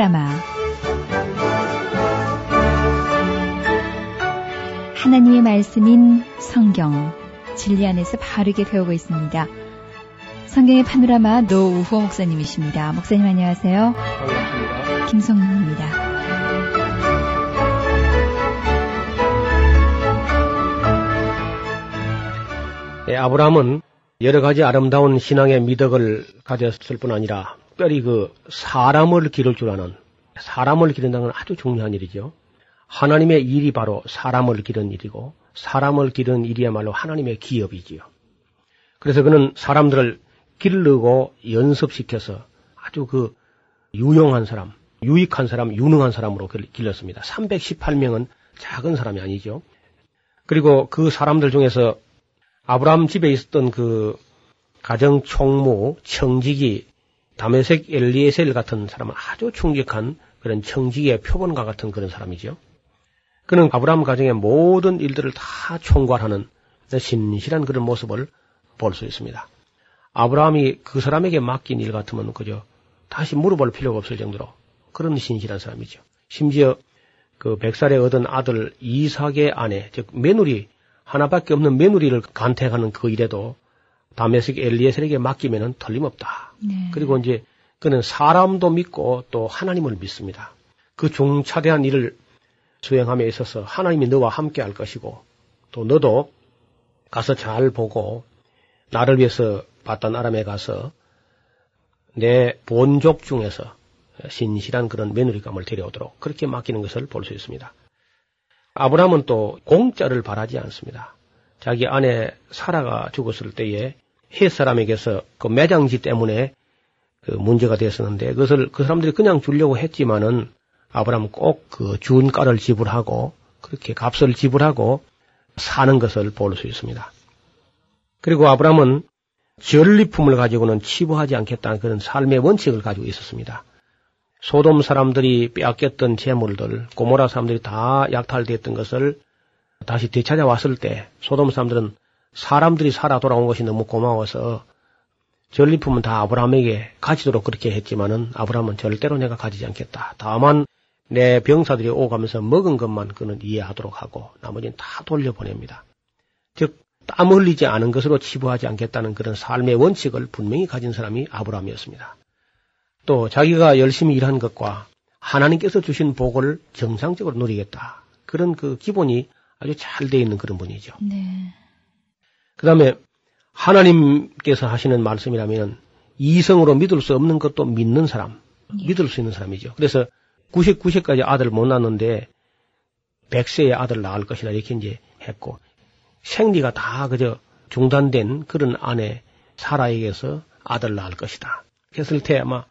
파노라마 하나님의 말씀인 성경 진리 안에서 바르게 배우고 있습니다. 성경의 파노라마 노우호 목사님이십니다. 목사님 안녕하세요. 반갑습니다. 김성민입니다. 예, 아브라함은 여러 가지 아름다운 신앙의 미덕을 가졌을 뿐 아니라 특별히 그 사람을 기를 줄 아는 사람을 기른다는 건 아주 중요한 일이죠. 하나님의 일이 바로 사람을 기른 일이고 사람을 기른 일이야말로 하나님의 기업이지요. 그래서 그는 사람들을 기르고 연습시켜서 아주 그 유용한 사람, 유익한 사람, 유능한 사람으로 길렀습니다. 318명은 작은 사람이 아니죠. 그리고 그 사람들 중에서 아브라함 집에 있었던 그 가정 총무, 청직이 다메색 엘리에셀 같은 사람은 아주 충직한 그런 청직의 표본과 같은 그런 사람이죠. 그는 아브라함 가정의 모든 일들을 다 총괄하는 신실한 그런 모습을 볼 수 있습니다. 아브라함이 그 사람에게 맡긴 일 같으면 그저 다시 물어볼 필요가 없을 정도로 그런 신실한 사람이죠. 심지어 그 백살에 얻은 아들 이삭의 아내, 즉 며느리 하나밖에 없는 며느리를 간택하는 그 일에도 다메섹 엘리에셀에게 맡기면은 틀림없다. 네. 그리고 이제 그는 사람도 믿고 또 하나님을 믿습니다. 그 중차대한 일을 수행함에 있어서 하나님이 너와 함께 할 것이고 또 너도 가서 잘 보고 나를 위해서 바단 아람에 가서 내 본족 중에서 신실한 그런 며느리감을 데려오도록 그렇게 맡기는 것을 볼 수 있습니다. 아브라함은 또 공짜를 바라지 않습니다. 자기 아내 사라가 죽었을 때에 헷 사람에게서 그 매장지 때문에 그 문제가 됐었는데 그것을 그 사람들이 그냥 주려고 했지만은 아브라함은 꼭그 준가를 지불하고 그렇게 값을 지불하고 사는 것을 볼 수 있습니다. 그리고 아브라함은 전리품을 가지고는 치부하지 않겠다는 그런 삶의 원칙을 가지고 있었습니다. 소돔 사람들이 빼앗겼던 재물들, 고모라 사람들이 다 약탈됐던 것을 다시 되찾아왔을 때 소돔 사람들은 사람들이 살아 돌아온 것이 너무 고마워서 전리품은 다 아브라함에게 가지도록 그렇게 했지만은 아브라함은 절대로 내가 가지지 않겠다. 다만 내 병사들이 오가면서 먹은 것만 그는 이해하도록 하고 나머지는 다 돌려보냅니다. 즉, 땀 흘리지 않은 것으로 치부하지 않겠다는 그런 삶의 원칙을 분명히 가진 사람이 아브라함이었습니다. 또 자기가 열심히 일한 것과 하나님께서 주신 복을 정상적으로 누리겠다. 그런 그 기본이 아주 잘 돼 있는 그런 분이죠. 네. 그 다음에 하나님께서 하시는 말씀이라면 이성으로 믿을 수 없는 것도 믿는 사람, 예. 믿을 수 있는 사람이죠. 그래서 99세까지 아들 못 낳았는데 100세에 아들 낳을 것이다 이렇게 이제 했고 생리가 다 그저 중단된 그런 아내 사라에게서 아들 낳을 것이다. 했을 때 아마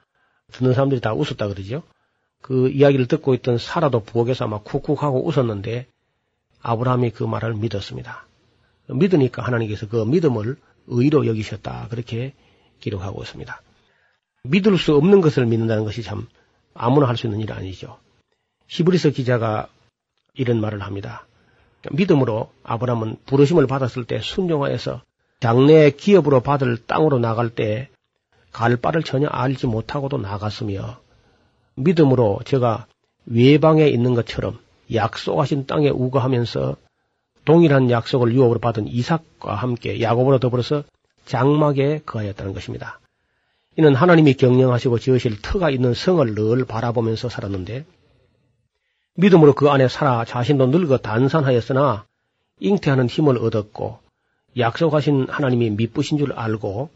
듣는 사람들이 다 웃었다 그러죠. 그 이야기를 듣고 있던 사라도 부엌에서 아마 쿡쿡하고 웃었는데 아브라함이 그 말을 믿었습니다. 믿으니까 하나님께서 그 믿음을 의로 여기셨다. 그렇게 기록하고 있습니다. 믿을 수 없는 것을 믿는다는 것이 참 아무나 할 수 있는 일 아니죠. 히브리서 기자가 이런 말을 합니다. 믿음으로 아브라함은 부르심을 받았을 때 순종하여서 장래 기업으로 받을 땅으로 나갈 때 갈 바를 전혀 알지 못하고도 나갔으며 믿음으로 제가 외방에 있는 것처럼 약속하신 땅에 우거하면서 동일한 약속을 유업으로 받은 이삭과 함께 야곱으로 더불어서 장막에 거하였다는 것입니다. 이는 하나님이 경영하시고 지으실 터가 있는 성을 늘 바라보면서 살았는데 믿음으로 그 안에 살아 자신도 늙어 단산하였으나 잉태하는 힘을 얻었고 약속하신 하나님이 미쁘신 줄 알고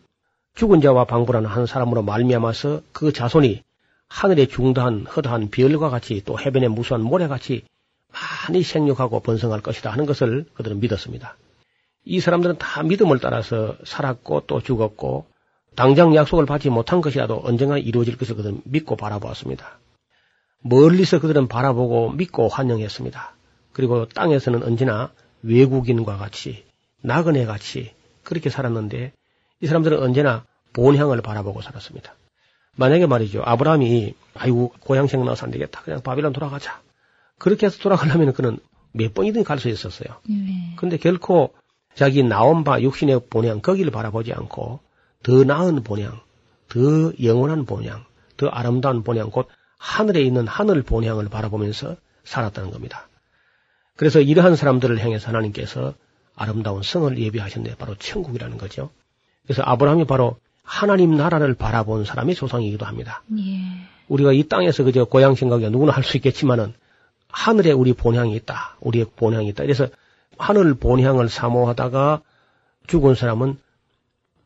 죽은 자와 방불하는 한 사람으로 말미암아서 그 자손이 하늘에 중다한 허다한 별과 같이 또 해변에 무수한 모래같이 많이 생육하고 번성할 것이다 하는 것을 그들은 믿었습니다. 이 사람들은 다 믿음을 따라서 살았고 또 죽었고 당장 약속을 받지 못한 것이라도 언젠가 이루어질 것을 그들은 믿고 바라보았습니다. 멀리서 그들은 바라보고 믿고 환영했습니다. 그리고 땅에서는 언제나 외국인과 같이 나그네 같이 그렇게 살았는데 이 사람들은 언제나 본향을 바라보고 살았습니다. 만약에 말이죠. 아브라함이 아이고 고향 생각나서 안 되겠다. 그냥 바빌론 돌아가자. 그렇게 해서 돌아가려면 그는 몇 번이든 갈 수 있었어요. 네. 근데 결코 자기 나온 바 육신의 본향 거기를 바라보지 않고 더 나은 본향, 더 영원한 본향, 더 아름다운 본향 곧 하늘에 있는 하늘 본향을 바라보면서 살았다는 겁니다. 그래서 이러한 사람들을 향해서 하나님께서 아름다운 성을 예비하셨네. 바로 천국이라는 거죠. 그래서 아브라함이 바로 하나님 나라를 바라본 사람이 조상이기도 합니다. 예. 우리가 이 땅에서 그저 고향 생각이 누구나 할 수 있겠지만은 하늘에 우리 본향이 있다. 우리의 본향이 있다. 그래서 하늘 본향을 사모하다가 죽은 사람은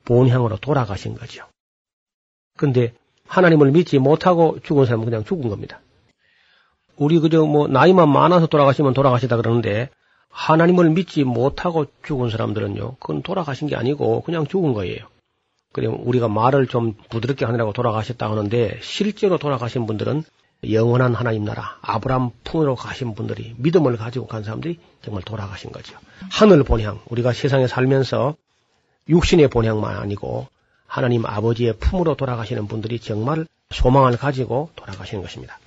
본향으로 돌아가신 거죠. 근데 하나님을 믿지 못하고 죽은 사람은 그냥 죽은 겁니다. 우리 그저 뭐 나이만 많아서 돌아가시면 돌아가시다 그러는데 하나님을 믿지 못하고 죽은 사람들은요, 그건 돌아가신 게 아니고 그냥 죽은 거예요. 그리고 우리가 말을 좀 부드럽게 하느라고 돌아가셨다 하는데 실제로 돌아가신 분들은 영원한 하나님 나라 아브람 품으로 가신 분들이 믿음을 가지고 간 사람들이 정말 돌아가신 거죠. 하늘 본향 우리가 세상에 살면서 육신의 본향만 아니고 하나님 아버지의 품으로 돌아가시는 분들이 정말 소망을 가지고 돌아가시는 것입니다.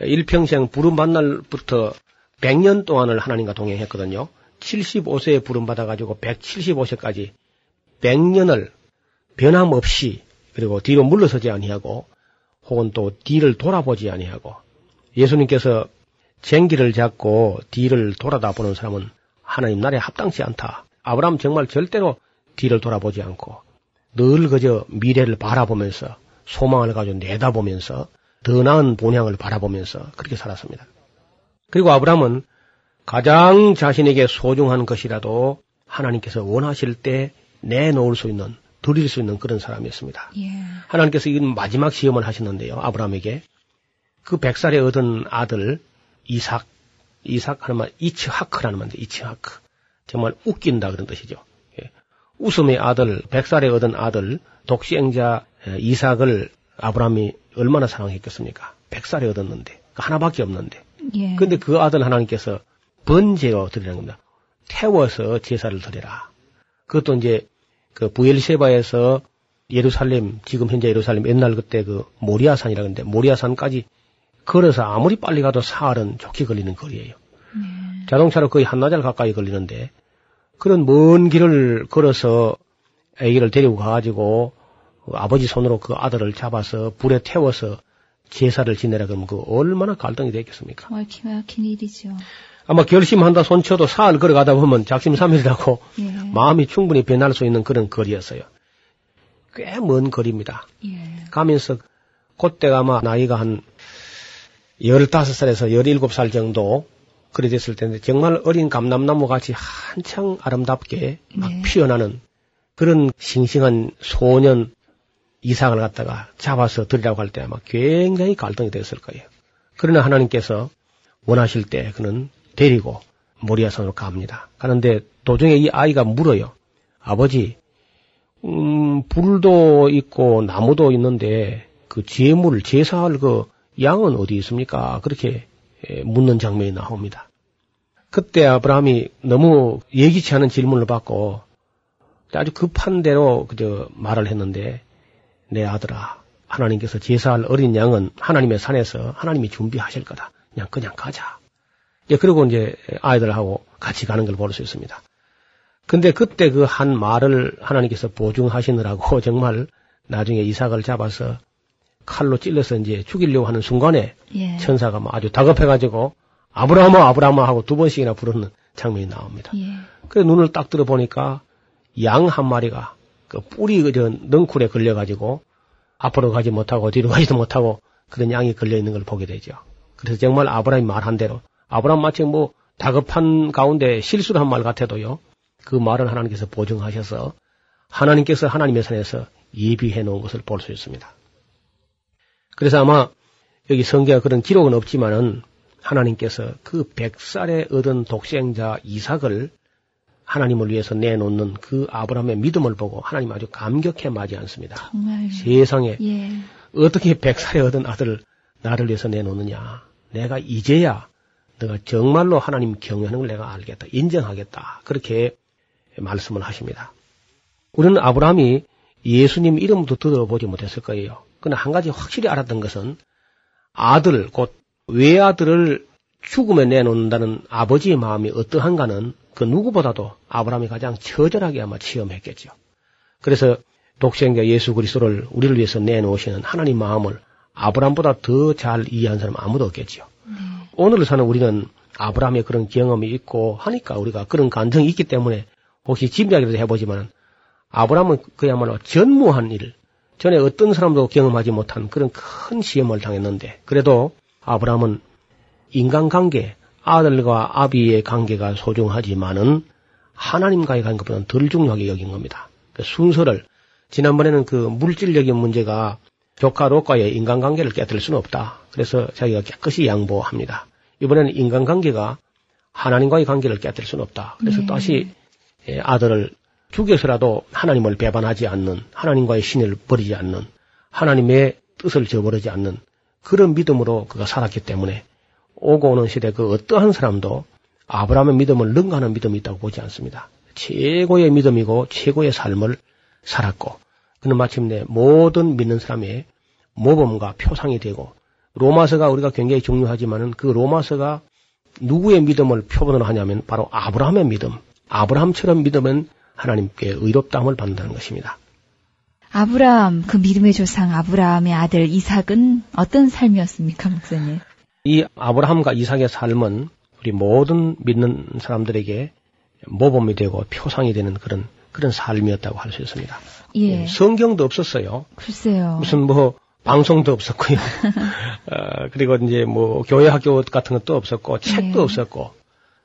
일평생 부름받 날부터 100년 동안을 하나님과 동행했거든요. 75세에 부름 받아가지고 175세까지 100년을 변함없이 그리고 뒤로 물러서지 아니하고 혹은 또 뒤를 돌아보지 아니하고 예수님께서 쟁기를 잡고 뒤를 돌아다 보는 사람은 하나님 나라에 합당치 않다. 아브라함 정말 절대로 뒤를 돌아보지 않고 늘 그저 미래를 바라보면서 소망을 가지고 내다보면서 더 나은 본향을 바라보면서 그렇게 살았습니다. 그리고 아브라함은 가장 자신에게 소중한 것이라도 하나님께서 원하실 때 내놓을 수 있는 드릴 수 있는 그런 사람이었습니다. 예. 하나님께서 이 마지막 시험을 하셨는데요. 아브라함에게 그 백살에 얻은 아들 이삭 이삭 말 이츠하크라는 말인데 이츠하크 정말 웃긴다 그런 뜻이죠. 예. 웃음의 아들 백살에 얻은 아들 독시행자 이삭을 아브라함이 얼마나 사랑했겠습니까? 백살에 얻었는데 하나밖에 없는데. 예. 근데 그 아들 하나님께서 번제어 드리는 겁니다. 태워서 제사를 드려라. 그것도 이제 그 부엘세바에서 예루살렘 지금 현재 예루살렘 옛날 그때 그 모리아산이라 그러는데 모리아산까지 걸어서 아무리 빨리 가도 사흘은 좋게 걸리는 거리예요. 네. 자동차로 거의 한나절 가까이 걸리는데 그런 먼 길을 걸어서 아기를 데리고 가가지고 그 아버지 손으로 그 아들을 잡아서 불에 태워서 제사를 지내라 그러면 그 얼마나 갈등이 되겠습니까? 정말 기막힌 일이죠. 아마 결심한다 손쳐도 사흘 걸어가다 보면 작심삼일이라고 예. 마음이 충분히 변할 수 있는 그런 거리였어요. 꽤 먼 거리입니다. 예. 가면서 그때가 아마 나이가 한 15살에서 17살 정도 그래 됐을 텐데 정말 어린 감남나무 같이 한창 아름답게 막 네. 피어나는 그런 싱싱한 소년 이상을 갖다가 잡아서 드리라고 할 때 아마 굉장히 갈등이 됐을 거예요. 그러나 하나님께서 원하실 때 그는 데리고 모리아산으로 갑니다. 가는데 도중에 이 아이가 물어요. 아버지, 음, 불도 있고 나무도 있는데 그 제물, 제사할 그 양은 어디 있습니까? 그렇게 예, 묻는 장면이 나옵니다. 그때 아브라함이 너무 예기치 않은 질문을 받고 아주 급한 대로 그저 말을 했는데 내 아들아 하나님께서 제사할 어린 양은 하나님의 산에서 하나님이 준비하실 거다. 그냥 그냥 가자. 예, 그리고 이제 아이들하고 같이 가는 걸 볼 수 있습니다. 근데 그때 그 한 말을 하나님께서 보증하시느라고 정말 나중에 이삭을 잡아서 칼로 찔러서 이제 죽이려고 하는 순간에 예. 천사가 뭐 아주 다급해가지고 아브라함아 아브라함아 하고 두 번씩이나 부르는 장면이 나옵니다. 예. 그래 눈을 딱 들어보니까 양 한 마리가 그 뿔이 그저 넝쿨에 걸려가지고 앞으로 가지 못하고 뒤로 가지도 못하고 그런 양이 걸려 있는 걸 보게 되죠. 그래서 정말 아브라함이 말한 대로 아브라함 마치 뭐 다급한 가운데 실수를 한 말 같아도요. 그 말은 하나님께서 보증하셔서 하나님께서 하나님의 산에서 예비해 놓은 것을 볼 수 있습니다. 그래서 아마 여기 성경에 그런 기록은 없지만은 하나님께서 그 백살에 얻은 독생자 이삭을 하나님을 위해서 내놓는 그 아브라함의 믿음을 보고 하나님 아주 감격해 마지 않습니다. 정말. 세상에 예. 어떻게 백살에 얻은 아들을 나를 위해서 내놓느냐. 내가 이제야 내가 정말로 하나님 경외하는 걸 내가 알겠다. 인정하겠다. 그렇게 말씀을 하십니다. 우리는 아브라함이 예수님 이름도 들어보지 못했을 거예요. 그러나 한 가지 확실히 알았던 것은 아들, 곧 외아들을 죽음에 내놓는다는 아버지의 마음이 어떠한가는 그 누구보다도 아브라함이 가장 처절하게 아마 체험했겠죠. 그래서 독생자 예수 그리스도를 우리를 위해서 내놓으시는 하나님 마음을 아브라함보다 더 잘 이해한 사람 아무도 없겠죠. 네. 오늘 사는 우리는 아브라함의 그런 경험이 있고 하니까 우리가 그런 감정이 있기 때문에 혹시 짐작이라도 해보지만 아브라함은 그야말로 전무한 일, 전에 어떤 사람도 경험하지 못한 그런 큰 시험을 당했는데 그래도 아브라함은 인간관계, 아들과 아비의 관계가 소중하지만은 하나님과의 관계보다는 덜 중요하게 여긴 겁니다. 그 순서를 지난번에는 그 물질적인 문제가 조카 롯과의 인간관계를 깨뜨릴 수는 없다. 그래서 자기가 깨끗이 양보합니다. 이번에는 인간관계가 하나님과의 관계를 깨뜨릴 수는 없다. 그래서 네. 다시 예, 아들을 죽여서라도 하나님을 배반하지 않는 하나님과의 신을 버리지 않는 하나님의 뜻을 저버리지 않는 그런 믿음으로 그가 살았기 때문에 오고 오는 시대 그 어떠한 사람도 아브라함의 믿음을 능가하는 믿음이 있다고 보지 않습니다. 최고의 믿음이고 최고의 삶을 살았고 그는 마침내 모든 믿는 사람의 모범과 표상이 되고 로마서가 우리가 굉장히 중요하지만은 그 로마서가 누구의 믿음을 표본으로 하냐면 바로 아브라함의 믿음. 아브라함처럼 믿으면 하나님께 의롭다함을 받는다는 것입니다. 아브라함, 그 믿음의 조상 아브라함의 아들 이삭은 어떤 삶이었습니까, 목사님? 이 아브라함과 이삭의 삶은 우리 모든 믿는 사람들에게 모범이 되고 표상이 되는 그런 그런 삶이었다고 할 수 있습니다. 예. 성경도 없었어요. 글쎄요. 무슨 뭐 방송도 없었고요. 어, 그리고 이제 뭐 교회 학교 같은 것도 없었고 책도 네. 없었고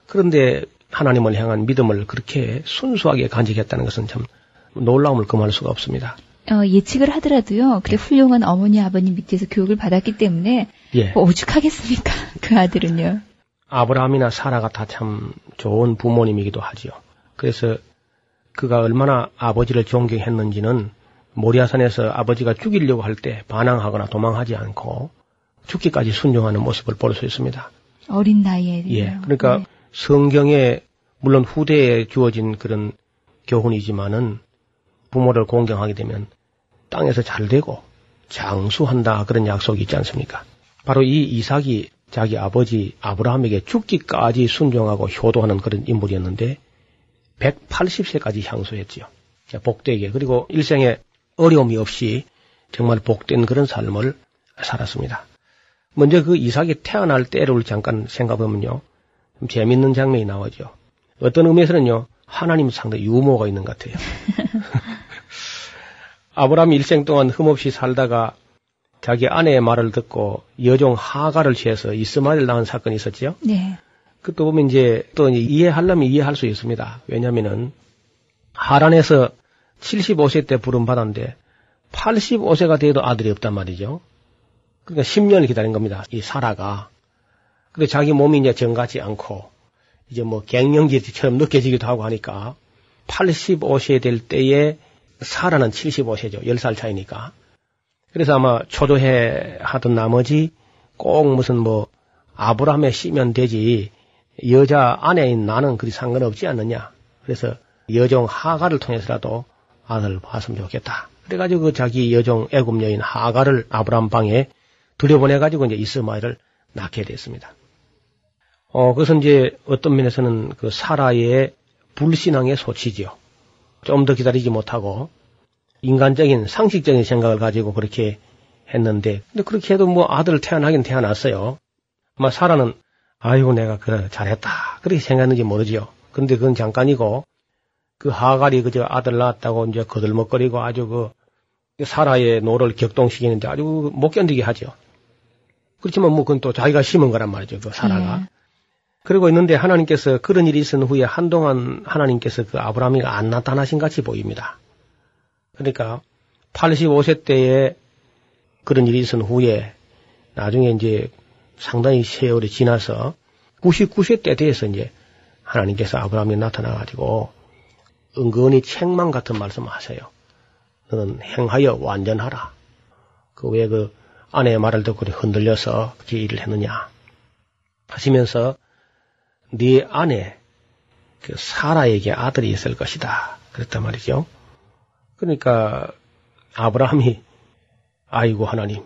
그런데 하나님을 향한 믿음을 그렇게 순수하게 간직했다는 것은 참 놀라움을 금할 수가 없습니다. 어, 예측을 하더라도요. 그래 훌륭한 어머니 아버님 밑에서 교육을 받았기 때문에 예. 뭐 오죽하겠습니까? 그 아들은요. 아브라함이나 사라가 다 참 좋은 부모님이기도 하지요. 그래서 그가 얼마나 아버지를 존경했는지는 모리아산에서 아버지가 죽이려고 할 때 반항하거나 도망하지 않고 죽기까지 순종하는 모습을 볼 수 있습니다. 어린 나이에. 예. 그러니까 성경에 물론 후대에 주어진 그런 교훈이지만은 부모를 공경하게 되면 땅에서 잘 되고 장수한다 그런 약속이 있지 않습니까? 바로 이 이삭이 자기 아버지 아브라함에게 죽기까지 순종하고 효도하는 그런 인물이었는데 180세까지 향수했지요. 복되게 그리고 일생에 어려움이 없이 정말 복된 그런 삶을 살았습니다. 먼저 그 이삭이 태어날 때를 잠깐 생각해보면요. 좀 재밌는 장면이 나오죠. 어떤 의미에서는요, 하나님 상당히 유머가 있는 것 같아요. 아브라함이 일생 동안 흠없이 살다가 자기 아내의 말을 듣고 여종 하가를 취해서 이스마엘 낳은 사건이 있었죠. 네. 그것도 보면 이제 또 이해하려면 이해할 수 있습니다. 왜냐면은 하란에서 75세 때 부름 받았는데 85세가 돼도 아들이 없단 말이죠. 그러니까 10년을 기다린 겁니다. 이 사라가. 근데 자기 몸이 이제 정같지 않고 이제 뭐 갱년기처럼 느껴지기도 하고 하니까 85세 될 때에 사라는 75세죠. 10살 차이니까. 그래서 아마 초조해 하던 나머지 꼭 무슨 뭐 아브라함에 씨면 되지 여자 아내인 나는 그리 상관없지 않느냐. 그래서 여종 하가를 통해서라도 아들을 봤으면 좋겠다. 그래가지고 그 자기 여종 애굽 여인 하가를 아브라함 방에 들여보내가지고 이제 이스마엘을 낳게 됐습니다. 어, 그것은 이제 어떤 면에서는 그 사라의 불신앙의 소치지요. 좀 더 기다리지 못하고 인간적인 상식적인 생각을 가지고 그렇게 했는데, 근데 그렇게 해도 뭐 아들 태어나긴 태어났어요. 아마 사라는 아이고 내가 그래 잘했다 그렇게 생각했는지 모르지요. 근데 그건 잠깐이고 그 하갈이 그저 아들 낳았다고 이제 거들먹거리고 아주 그 사라의 노를 격동시키는데 아주 못 견디게 하죠. 그렇지만 뭐 그건 또 자기가 심은 거란 말이죠. 그 사라가. 네. 그러고 있는데 하나님께서 그런 일이 있은 후에 한동안 하나님께서 그 아브라함이가 안 나타나신 같이 보입니다. 그러니까 85세 때에 그런 일이 있은 후에 나중에 이제 상당히 세월이 지나서 99세 때 돼서 이제 하나님께서 아브라함이 나타나가지고 은근히 책망 같은 말씀을 하세요. 너는 행하여 완전하라. 그 왜 그 아내의 말을 듣고 흔들려서 그 일을 했느냐 하시면서 네 안에 그 사라에게 아들이 있을 것이다. 그랬단 말이죠. 그러니까 아브라함이 아이고 하나님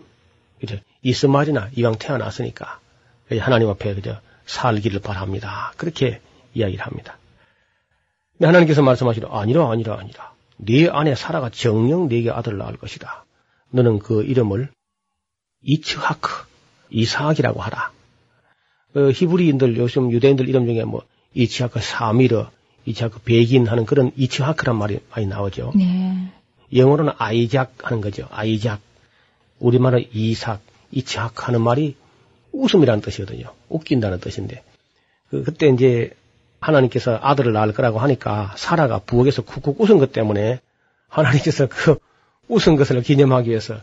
이제 이스마엘이나 이왕 태어났으니까 하나님 앞에 그저 살기를 바랍니다. 그렇게 이야기를 합니다. 하나님께서 말씀하시되 아니라 아니라 아니라 네 안에 사라가 정령 네게 아들을 낳을 것이다. 너는 그 이름을 이츠하크 이사학이라고 하라. 어, 히브리인들 요즘 유대인들 이름 중에 뭐 이츠하크 사미르, 이츠하크 베긴 하는 그런 이츠하크란 말이 많이 나오죠. 네. 영어로는 아이작 하는 거죠. 아이작. 우리말로 이삭, 이츠하크 하는 말이 웃음이라는 뜻이거든요. 웃긴다는 뜻인데. 그, 그때 이제 하나님께서 아들을 낳을 거라고 하니까 사라가 부엌에서 쿡쿡 웃은 것 때문에 하나님께서 그 웃은 것을 기념하기 위해서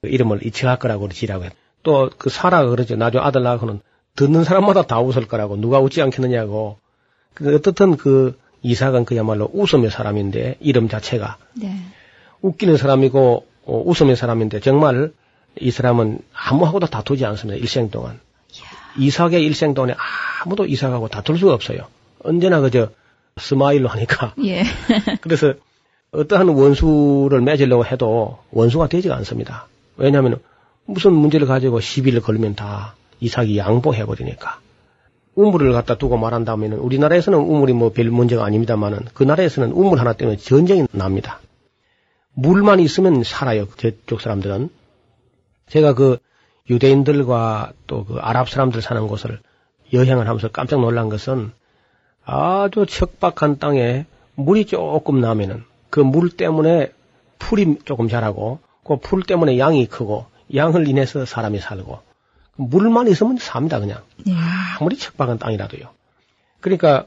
그 이름을 이치할 거라고 지라고 했. 또그 사라가 그러죠. 나중에 아들 낳고는 듣는 사람마다 다 웃을 거라고 누가 웃지 않겠느냐고. 그 어떻든 그 이삭은 그야말로 웃음의 사람인데 이름 자체가 네. 웃기는 사람이고 어, 웃음의 사람인데 정말 이 사람은 아무하고도 다투지 않습니다. 일생 동안. 야. 이삭의 일생 동안에 아무도 이삭하고 다툴 수가 없어요. 언제나 그저 스마일로 하니까. 예. 그래서 어떠한 원수를 맺으려고 해도 원수가 되지가 않습니다. 왜냐하면 무슨 문제를 가지고 시비를 걸면 다 이삭이 양보해버리니까. 우물을 갖다 두고 말한다면 우리나라에서는 우물이 뭐 별 문제가 아닙니다만은 그 나라에서는 우물 하나 때문에 전쟁이 납니다. 물만 있으면 살아요. 저쪽 사람들은. 제가 그 유대인들과 또 그 아랍 사람들 사는 곳을 여행을 하면서 깜짝 놀란 것은 아주 척박한 땅에 물이 조금 나면은 그 물 때문에 풀이 조금 자라고 그 풀 때문에 양이 크고 양을 인해서 사람이 살고 물만 있으면 삽니다 그냥 네. 아무리 척박한 땅이라도요. 그러니까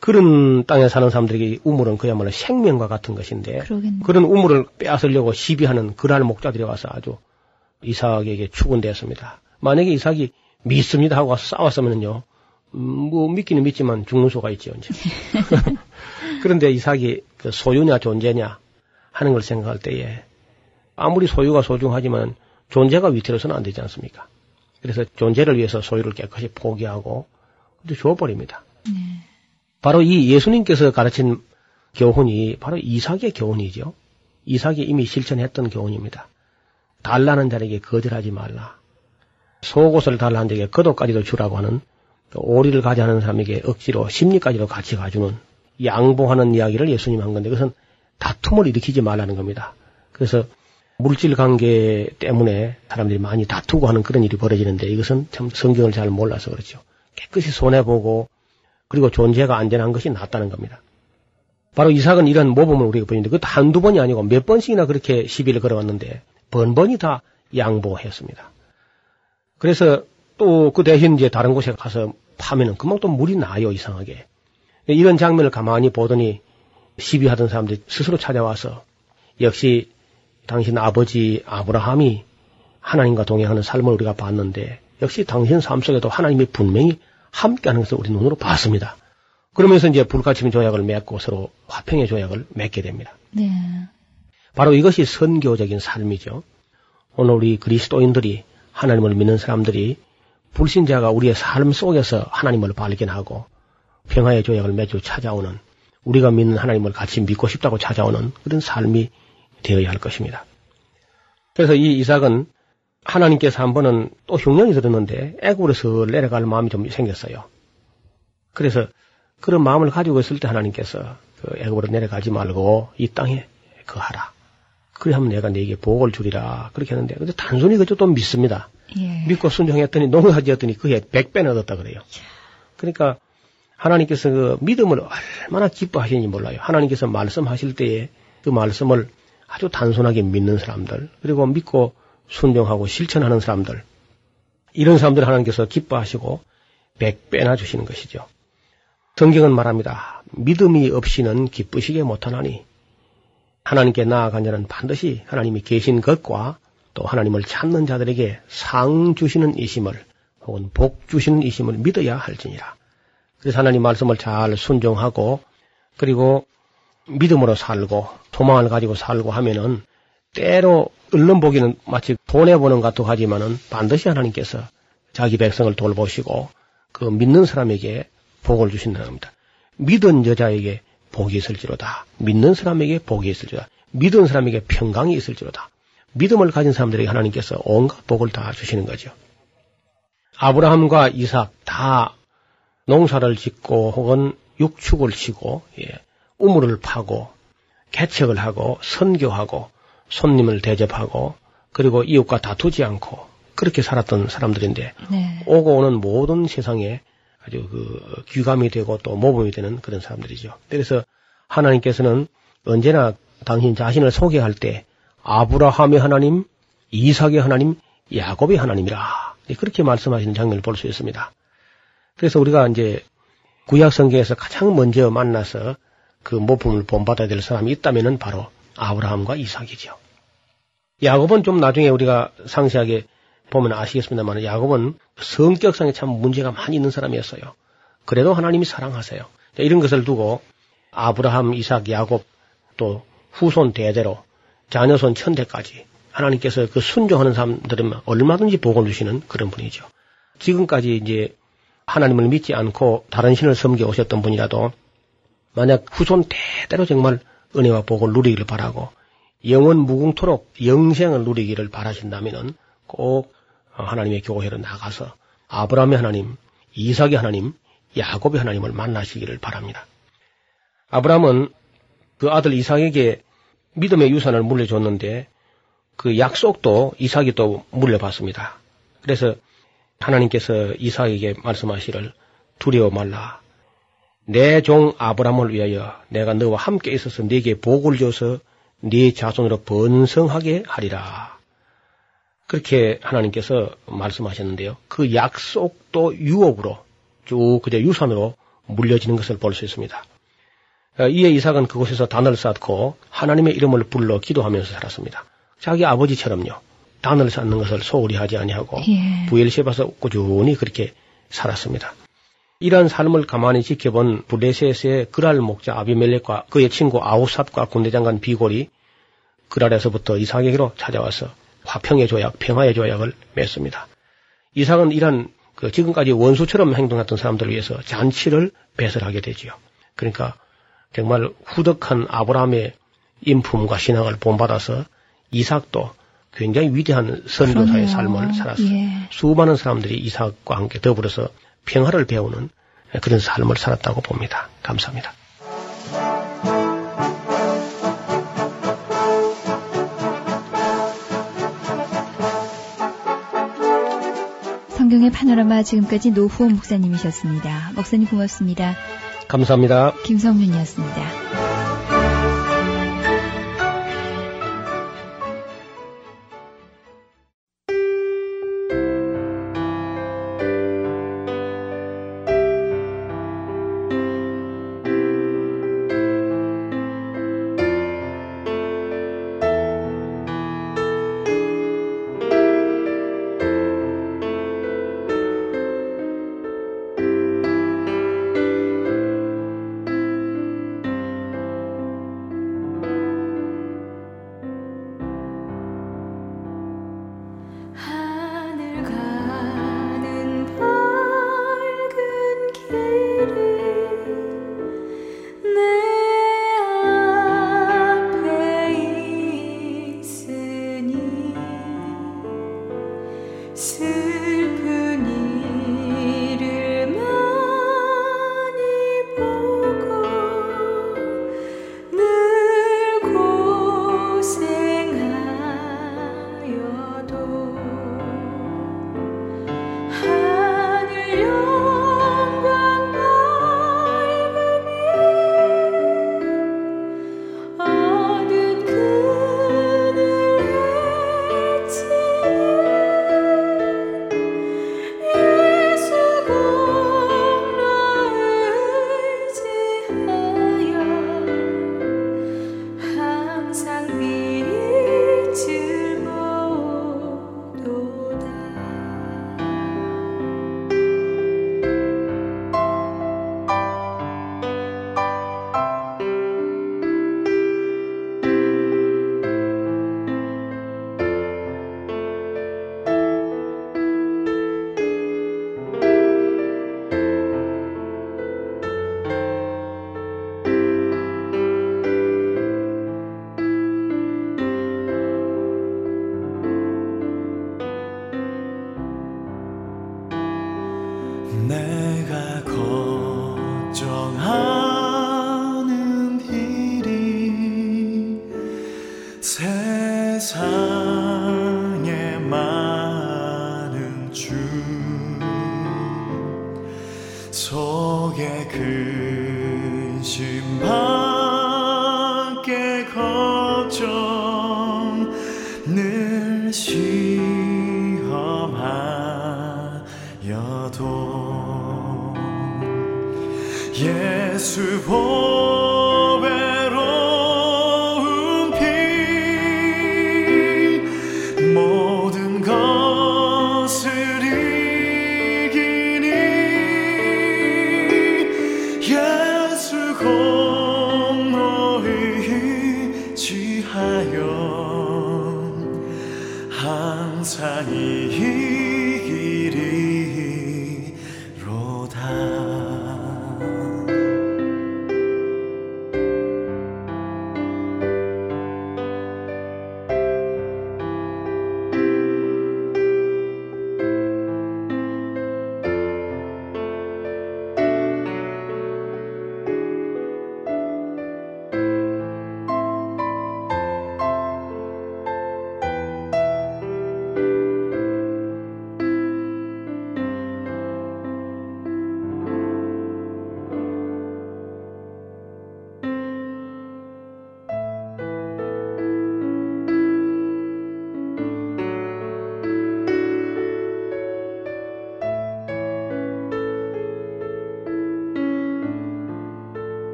그런 땅에 사는 사람들에게 우물은 그야말로 생명과 같은 것인데 그러겠네. 그런 우물을 빼앗으려고 시비하는 그랄 목자들이 와서 아주 이삭에게 추근되었습니다. 만약에 이삭이 믿습니다 하고 와서 싸웠으면요 음, 뭐 믿기는 믿지만 죽는 수가 있죠 이제. 그런데 이삭이 그 소유냐 존재냐 하는 걸 생각할 때에 아무리 소유가 소중하지만 존재가 위태로서는 안 되지 않습니까? 그래서 존재를 위해서 소유를 깨끗이 포기하고 줘버립니다. 네. 바로 이 예수님께서 가르친 교훈이 바로 이삭의 교훈이죠. 이삭이 이미 실천했던 교훈입니다. 달라는 자에게 거절하지 말라. 속옷을 달라는 자에게 겉옷까지도 주라고 하는 오리를 가져하는 사람에게 억지로 심리까지도 같이 가주는 양보하는 이야기를 예수님 한 건데 그것은 다툼을 일으키지 말라는 겁니다. 그래서 물질 관계 때문에 사람들이 많이 다투고 하는 그런 일이 벌어지는데 이것은 참 성경을 잘 몰라서 그렇죠. 깨끗이 손해보고 그리고 존재가 안전한 것이 낫다는 겁니다. 바로 이삭은 이런 모범을 우리가 보이는데 그것도 한두 번이 아니고 몇 번씩이나 그렇게 시비를 걸어왔는데 번번이 다 양보했습니다. 그래서 또 그 대신 이제 다른 곳에 가서 파면은 금방 또 물이 나요, 이상하게. 이런 장면을 가만히 보더니 시비하던 사람들이 스스로 찾아와서 역시 당신 아버지 아브라함이 하나님과 동행하는 삶을 우리가 봤는데 역시 당신 삶 속에도 하나님이 분명히 함께하는 것을 우리 눈으로 봤습니다. 그러면서 이제 불가침 조약을 맺고 서로 화평의 조약을 맺게 됩니다. 네. 바로 이것이 선교적인 삶이죠. 오늘 우리 그리스도인들이 하나님을 믿는 사람들이 불신자가 우리의 삶 속에서 하나님을 발견하고 평화의 조약을 매주 찾아오는 우리가 믿는 하나님을 같이 믿고 싶다고 찾아오는 그런 삶이 되어야 할 것입니다. 그래서 이 이삭은 하나님께서 한 번은 또 흉년이 들었는데 애굽으로서 내려갈 마음이 좀 생겼어요. 그래서 그런 마음을 가지고 있을 때 하나님께서 그 애굽으로 내려가지 말고 이 땅에 거하라. 그래 하면 내가 네게 복을 주리라. 그렇게 했는데 근데 단순히 그저 또 믿습니다. 예. 믿고 순종했더니 농사 지었더니 그게 백배나 얻었다 그래요. 그러니까 하나님께서 그 믿음을 얼마나 기뻐하시는지 몰라요. 하나님께서 말씀하실 때에 그 말씀을 아주 단순하게 믿는 사람들, 그리고 믿고 순종하고 실천하는 사람들, 이런 사람들 하나님께서 기뻐하시고 백배나 주시는 것이죠. 성경은 말합니다. 믿음이 없이는 기쁘시게 못하나니 하나님께 나아간 자는 반드시 하나님이 계신 것과 또 하나님을 찾는 자들에게 상 주시는 이심을 혹은 복 주시는 이심을 믿어야 할지니라. 그래서 하나님 말씀을 잘 순종하고 그리고 믿음으로 살고 소망을 가지고 살고 하면은 때로 얼른 보기는 마치 돈에 보는 것도 하지만은 반드시 하나님께서 자기 백성을 돌보시고 그 믿는 사람에게 복을 주신다는 겁니다. 믿은 여자에게 복이 있을지로다. 믿는 사람에게 복이 있을지로다. 믿은 사람에게 평강이 있을지로다. 믿음을 가진 사람들에게 하나님께서 온갖 복을 다 주시는 거죠. 아브라함과 이삭 다 농사를 짓고 혹은 육축을 치고 예, 우물을 파고 개척을 하고 선교하고 손님을 대접하고 그리고 이웃과 다투지 않고 그렇게 살았던 사람들인데 네. 오고 오는 모든 세상에 아주 그 귀감이 되고 또 모범이 되는 그런 사람들이죠. 그래서 하나님께서는 언제나 당신 자신을 소개할 때 아브라함의 하나님, 이삭의 하나님, 야곱의 하나님이라 그렇게 말씀하시는 장면을 볼 수 있습니다. 그래서 우리가 이제 구약 성경에서 가장 먼저 만나서 그 모품을 본받아야 될 사람이 있다면은 바로 아브라함과 이삭이죠. 야곱은 좀 나중에 우리가 상세하게 보면 아시겠습니다만 야곱은 성격상에 참 문제가 많이 있는 사람이었어요. 그래도 하나님이 사랑하세요. 이런 것을 두고 아브라함, 이삭, 야곱 또 후손 대대로 자녀손 천대까지 하나님께서 그 순종하는 사람들은 얼마든지 복을 주시는 그런 분이죠. 지금까지 이제 하나님을 믿지 않고 다른 신을 섬겨 오셨던 분이라도 만약 후손 대대로 정말 은혜와 복을 누리기를 바라고 영원 무궁토록 영생을 누리기를 바라신다면은 꼭 하나님의 교회로 나가서 아브라함의 하나님, 이삭의 하나님, 야곱의 하나님을 만나시기를 바랍니다. 아브라함은 그 아들 이삭에게 믿음의 유산을 물려줬는데 그 약속도 이삭이 또 물려받습니다. 그래서 하나님께서 이삭에게 말씀하시를 두려워 말라. 내 종 아브라함을 위하여 내가 너와 함께 있어서 네게 복을 줘서 네 자손으로 번성하게 하리라. 그렇게 하나님께서 말씀하셨는데요. 그 약속도 유업으로 쭉 그저 유산으로 물려지는 것을 볼 수 있습니다. 어, 이에 이삭은 그곳에서 단을 쌓고 하나님의 이름을 불러 기도하면서 살았습니다. 자기 아버지처럼요. 단을 쌓는 것을 소홀히 하지 아니하고 예. 부엘셰바서 꾸준히 그렇게 살았습니다. 이러한 삶을 가만히 지켜본 블레셋의 그랄 목자 아비멜렉과 그의 친구 아우삽과 군대장관 비골이 그랄에서부터 이삭에게로 찾아와서 화평의 조약, 평화의 조약을 맺습니다. 이삭은 이런 그 지금까지 원수처럼 행동했던 사람들을 위해서 잔치를 배설하게 되지요. 그러니까 정말 후덕한 아브라함의 인품과 신앙을 본받아서 이삭도 굉장히 위대한 선교사의 삶을 살았어요. 예. 수많은 사람들이 이삭과 함께 더불어서 평화를 배우는 그런 삶을 살았다고 봅니다. 감사합니다. 성경의 파노라마 지금까지 노후호 목사님이셨습니다. 목사님 고맙습니다. 감사합니다. 김성윤이었습니다.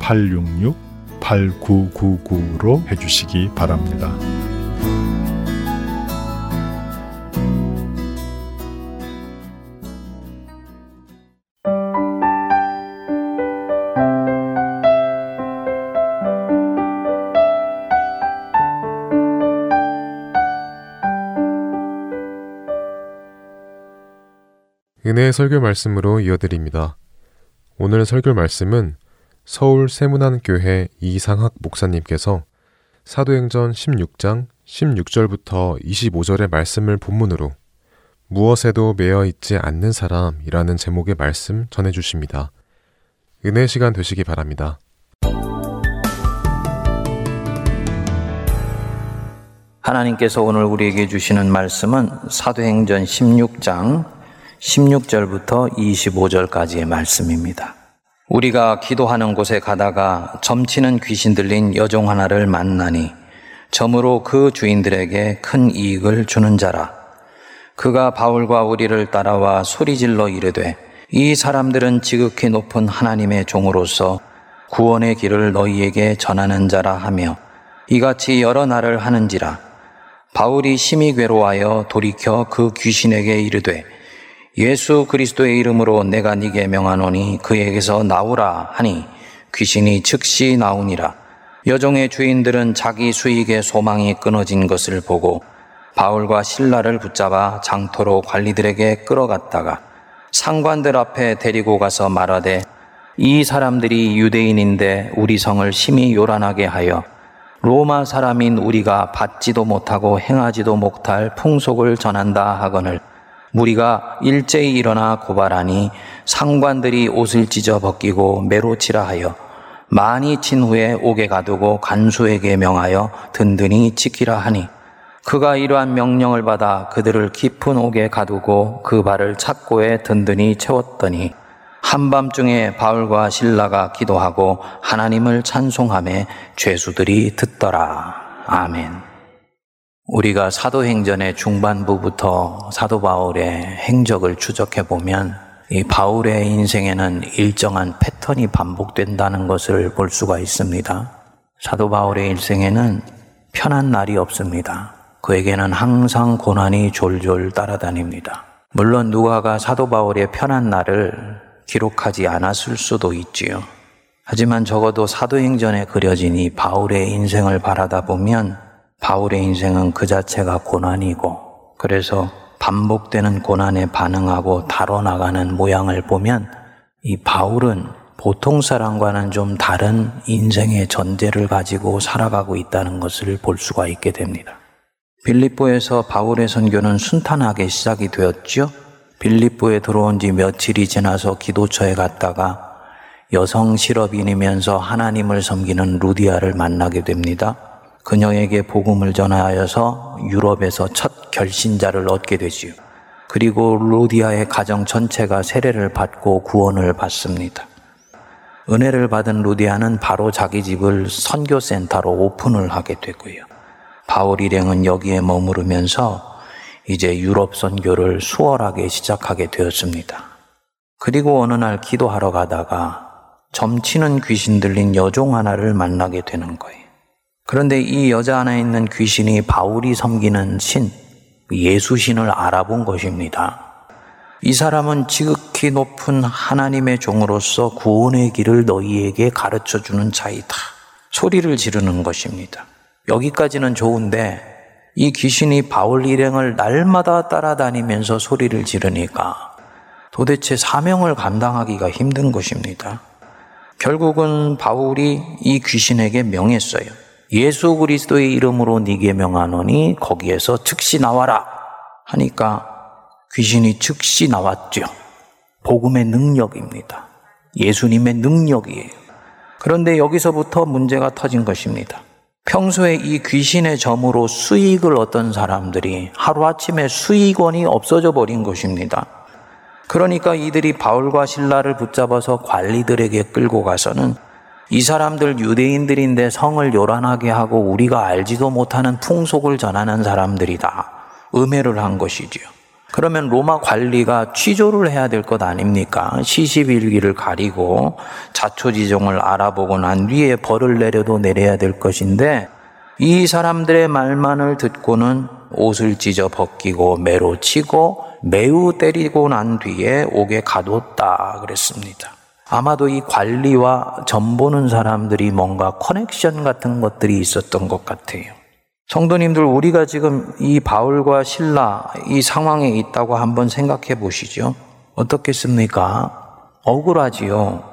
866-8999로 해주시기 바랍니다. 은혜의 설교 말씀으로 이어드립니다. 오늘 설교 말씀은 서울 세문안교회 이상학 목사님께서 사도행전 16장 16절부터 25절의 말씀을 본문으로 무엇에도 매여 있지 않는 사람이라는 제목의 말씀 전해 주십니다. 은혜 시간 되시기 바랍니다. 하나님께서 오늘 우리에게 주시는 말씀은 사도행전 16장 16절부터 25절까지의 말씀입니다. 우리가 기도하는 곳에 가다가 점치는 귀신 들린 여종 하나를 만나니 점으로 그 주인들에게 큰 이익을 주는 자라. 그가 바울과 우리를 따라와 소리질러 이르되 이 사람들은 지극히 높은 하나님의 종으로서 구원의 길을 너희에게 전하는 자라 하며 이같이 여러 날을 하는지라 바울이 심히 괴로워하여 돌이켜 그 귀신에게 이르되 예수 그리스도의 이름으로 내가 네게 명하노니 그에게서 나오라 하니 귀신이 즉시 나오니라. 여종의 주인들은 자기 수익의 소망이 끊어진 것을 보고 바울과 신라를 붙잡아 장터로 관리들에게 끌어갔다가 상관들 앞에 데리고 가서 말하되 이 사람들이 유대인인데 우리 성을 심히 요란하게 하여 로마 사람인 우리가 받지도 못하고 행하지도 못할 풍속을 전한다 하거늘 무리가 일제히 일어나 고발하니 상관들이 옷을 찢어 벗기고 매로 치라 하여 많이 친 후에 옥에 가두고 간수에게 명하여 든든히 지키라 하니 그가 이러한 명령을 받아 그들을 깊은 옥에 가두고 그 발을 착고에 든든히 채웠더니 한밤중에 바울과 신라가 기도하고 하나님을 찬송함에 죄수들이 듣더라. 아멘. 우리가 사도행전의 중반부부터 사도 바울의 행적을 추적해 보면 이 바울의 인생에는 일정한 패턴이 반복된다는 것을 볼 수가 있습니다. 사도 바울의 인생에는 편한 날이 없습니다. 그에게는 항상 고난이 졸졸 따라다닙니다. 물론 누가가 사도 바울의 편한 날을 기록하지 않았을 수도 있지요. 하지만 적어도 사도행전에 그려진 이 바울의 인생을 바라다 보면 바울의 인생은 그 자체가 고난이고 그래서 반복되는 고난에 반응하고 다뤄나가는 모양을 보면 이 바울은 보통 사람과는 좀 다른 인생의 전제를 가지고 살아가고 있다는 것을 볼 수가 있게 됩니다. 빌립보에서 바울의 선교는 순탄하게 시작이 되었죠. 빌립보에 들어온 지 며칠이 지나서 기도처에 갔다가 여성 실업인이면서 하나님을 섬기는 루디아를 만나게 됩니다. 그녀에게 복음을 전하여서 유럽에서 첫 결신자를 얻게 되지요. 그리고 루디아의 가정 전체가 세례를 받고 구원을 받습니다. 은혜를 받은 루디아는 바로 자기 집을 선교센터로 오픈을 하게 되고요. 바울 일행은 여기에 머무르면서 이제 유럽 선교를 수월하게 시작하게 되었습니다. 그리고 어느 날 기도하러 가다가 점치는 귀신 들린 여종 하나를 만나게 되는 거예요. 그런데 이 여자 안에 있는 귀신이 바울이 섬기는 신, 예수신을 알아본 것입니다. 이 사람은 지극히 높은 하나님의 종으로서 구원의 길을 너희에게 가르쳐 주는 자이다. 소리를 지르는 것입니다. 여기까지는 좋은데 이 귀신이 바울 일행을 날마다 따라다니면서 소리를 지르니까 도대체 사명을 감당하기가 힘든 것입니다. 결국은 바울이 이 귀신에게 명했어요. 예수 그리스도의 이름으로 네게 명하노니 거기에서 즉시 나와라 하니까 귀신이 즉시 나왔죠. 복음의 능력입니다. 예수님의 능력이에요. 그런데 여기서부터 문제가 터진 것입니다. 평소에 이 귀신의 점으로 수익을 얻던 사람들이 하루아침에 수익원이 없어져 버린 것입니다. 그러니까 이들이 바울과 신라를 붙잡아서 관리들에게 끌고 가서는 이 사람들 유대인들인데 성을 요란하게 하고 우리가 알지도 못하는 풍속을 전하는 사람들이다. 음해를 한 것이지요. 그러면 로마 관리가 취조를 해야 될 것 아닙니까? 시시일기를 가리고 자초지종을 알아보고 난 뒤에 벌을 내려도 내려야 될 것인데 이 사람들의 말만을 듣고는 옷을 찢어 벗기고 매로 치고 매우 때리고 난 뒤에 옥에 가뒀다 그랬습니다. 아마도 이 관리와 점 보는 사람들이 뭔가 커넥션 같은 것들이 있었던 것 같아요. 성도님들, 우리가 지금 이 바울과 신라 이 상황에 있다고 한번 생각해 보시죠. 어떻겠습니까? 억울하지요.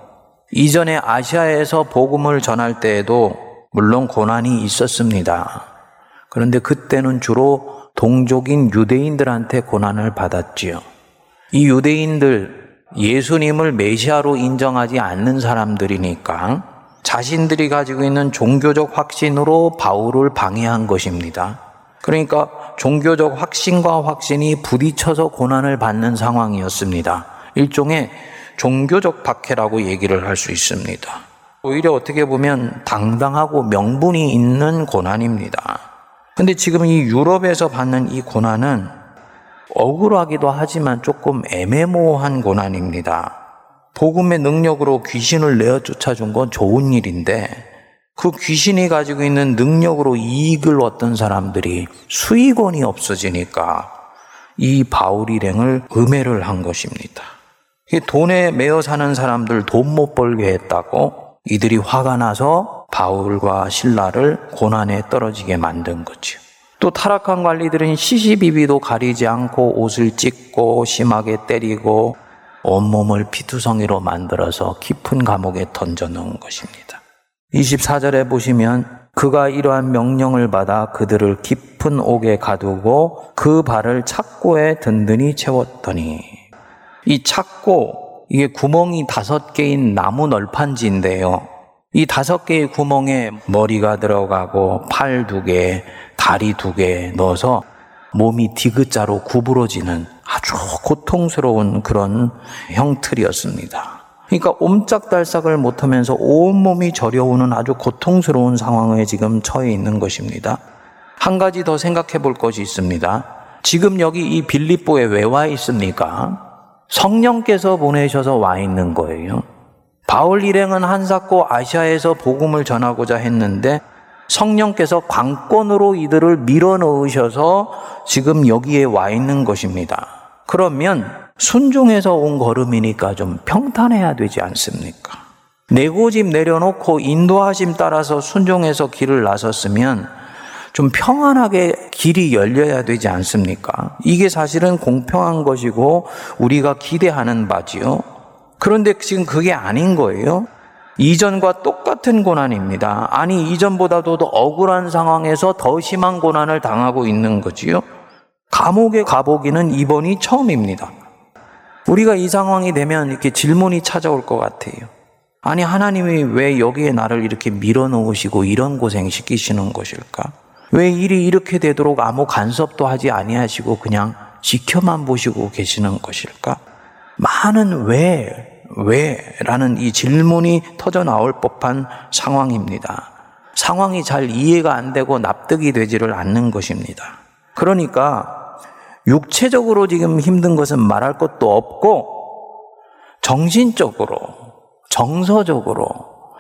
이전에 아시아에서 복음을 전할 때에도 물론 고난이 있었습니다. 그런데 그때는 주로 동족인 유대인들한테 고난을 받았지요. 이 유대인들 예수님을 메시아로 인정하지 않는 사람들이니까 자신들이 가지고 있는 종교적 확신으로 바울을 방해한 것입니다. 그러니까 종교적 확신과 확신이 부딪혀서 고난을 받는 상황이었습니다. 일종의 종교적 박해라고 얘기를 할 수 있습니다. 오히려 어떻게 보면 당당하고 명분이 있는 고난입니다. 근데 지금 이 유럽에서 받는 이 고난은 억울하기도 하지만 조금 애매모호한 고난입니다. 복음의 능력으로 귀신을 내어 쫓아준 건 좋은 일인데 그 귀신이 가지고 있는 능력으로 이익을 얻던 사람들이 수익원이 없어지니까 이 바울 일행을 음해를 한 것입니다. 돈에 매여 사는 사람들 돈 못 벌게 했다고 이들이 화가 나서 바울과 신라를 고난에 떨어지게 만든 거죠. 또 타락한 관리들은 시시비비도 가리지 않고 옷을 찢고 심하게 때리고 온몸을 피투성이로 만들어서 깊은 감옥에 던져 넣은 것입니다. 24절에 보시면 그가 이러한 명령을 받아 그들을 깊은 옥에 가두고 그 발을 착고에 든든히 채웠더니 이 착고 이게 구멍이 다섯 개인 나무 널판지인데요. 이 다섯 개의 구멍에 머리가 들어가고 팔 두 개, 다리 두 개 넣어서 몸이 디귿자로 구부러지는 아주 고통스러운 그런 형틀이었습니다. 그러니까 옴짝달싹을 못하면서 온몸이 저려오는 아주 고통스러운 상황에 지금 처해 있는 것입니다. 한 가지 더 생각해 볼 것이 있습니다. 지금 여기 이 빌립보에 왜 와 있습니까? 성령께서 보내셔서 와 있는 거예요. 바울 일행은 한사코 아시아에서 복음을 전하고자 했는데 성령께서 관건으로 이들을 밀어 넣으셔서 지금 여기에 와 있는 것입니다. 그러면 순종해서 온 걸음이니까 좀 평탄해야 되지 않습니까? 내 고집 내려놓고 인도하심 따라서 순종해서 길을 나섰으면 좀 평안하게 길이 열려야 되지 않습니까? 이게 사실은 공평한 것이고 우리가 기대하는 바지요. 그런데 지금 그게 아닌 거예요. 이전과 똑같은 고난입니다. 아니, 이전보다도 더 억울한 상황에서 더 심한 고난을 당하고 있는 거지요. 감옥에 가보기는 이번이 처음입니다. 우리가 이 상황이 되면 이렇게 질문이 찾아올 것 같아요. 아니, 하나님이 왜 여기에 나를 이렇게 밀어 놓으시고 이런 고생 시키시는 것일까? 왜 일이 이렇게 되도록 아무 간섭도 하지 아니하시고 그냥 지켜만 보시고 계시는 것일까? 많은 왜, 왜 라는 이 질문이 터져 나올 법한 상황입니다. 상황이 잘 이해가 안 되고 납득이 되지를 않는 것입니다. 그러니까 육체적으로 지금 힘든 것은 말할 것도 없고 정신적으로, 정서적으로,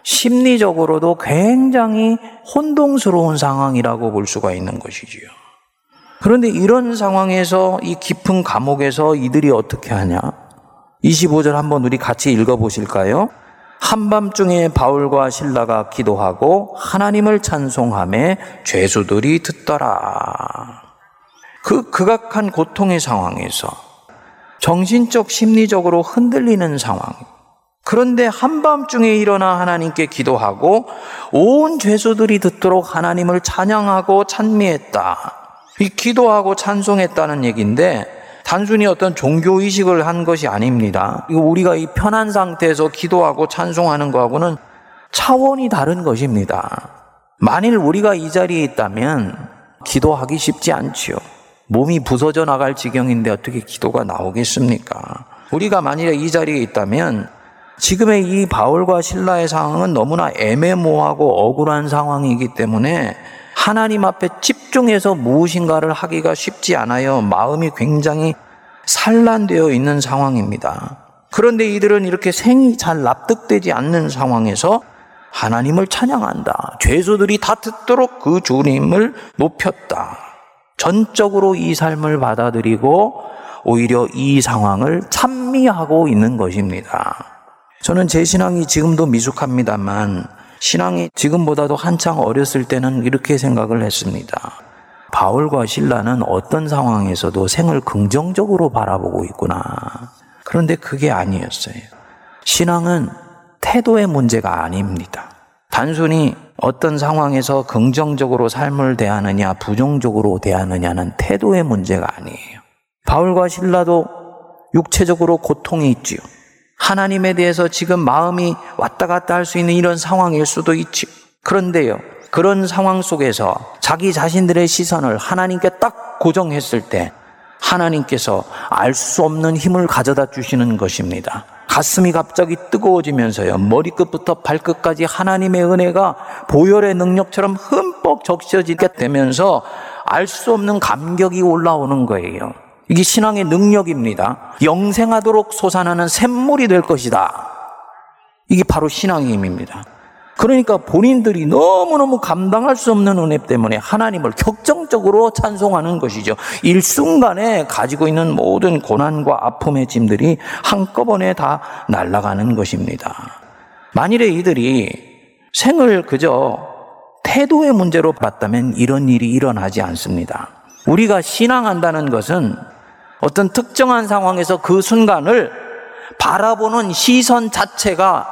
심리적으로도 굉장히 혼동스러운 상황이라고 볼 수가 있는 것이지요. 그런데 이런 상황에서 이 깊은 감옥에서 이들이 어떻게 하냐? 25절 한번 우리 같이 읽어 보실까요? 한밤중에 바울과 신라가 기도하고 하나님을 찬송함에 죄수들이 듣더라. 그 극악한 고통의 상황에서 정신적 심리적으로 흔들리는 상황, 그런데 한밤중에 일어나 하나님께 기도하고 온 죄수들이 듣도록 하나님을 찬양하고 찬미했다. 이 기도하고 찬송했다는 얘기인데 단순히 어떤 종교 의식을 한 것이 아닙니다. 이거 우리가 이 편한 상태에서 기도하고 찬송하는 거하고는 차원이 다른 것입니다. 만일 우리가 이 자리에 있다면 기도하기 쉽지 않지요. 몸이 부서져 나갈 지경인데 어떻게 기도가 나오겠습니까? 우리가 만일에 이 자리에 있다면 지금의 이 바울과 신라의 상황은 너무나 애매모호하고 억울한 상황이기 때문에 하나님 앞에 집중해서 무엇인가를 하기가 쉽지 않아요. 마음이 굉장히 산란되어 있는 상황입니다. 그런데 이들은 이렇게 생이 잘 납득되지 않는 상황에서 하나님을 찬양한다. 죄수들이 다 듣도록 그 주님을 높였다. 전적으로 이 삶을 받아들이고 오히려 이 상황을 찬미하고 있는 것입니다. 저는 제 신앙이 지금도 미숙합니다만 신앙이 지금보다도 한창 어렸을 때는 이렇게 생각을 했습니다. 바울과 신라는 어떤 상황에서도 생을 긍정적으로 바라보고 있구나. 그런데 그게 아니었어요. 신앙은 태도의 문제가 아닙니다. 단순히 어떤 상황에서 긍정적으로 삶을 대하느냐, 부정적으로 대하느냐는 태도의 문제가 아니에요. 바울과 신라도 육체적으로 고통이 있지요. 하나님에 대해서 지금 마음이 왔다 갔다 할 수 있는 이런 상황일 수도 있지. 그런데요, 그런 상황 속에서 자기 자신들의 시선을 하나님께 딱 고정했을 때 하나님께서 알 수 없는 힘을 가져다 주시는 것입니다. 가슴이 갑자기 뜨거워지면서요. 머리끝부터 발끝까지 하나님의 은혜가 보혈의 능력처럼 흠뻑 적셔지게 되면서 알 수 없는 감격이 올라오는 거예요. 이게 신앙의 능력입니다. 영생하도록 솟아나는 샘물이 될 것이다. 이게 바로 신앙의 힘입니다. 그러니까 본인들이 너무너무 감당할 수 없는 은혜 때문에 하나님을 격정적으로 찬송하는 것이죠. 일순간에 가지고 있는 모든 고난과 아픔의 짐들이 한꺼번에 다 날아가는 것입니다. 만일에 이들이 생을 그저 태도의 문제로 봤다면 이런 일이 일어나지 않습니다. 우리가 신앙한다는 것은 어떤 특정한 상황에서 그 순간을 바라보는 시선 자체가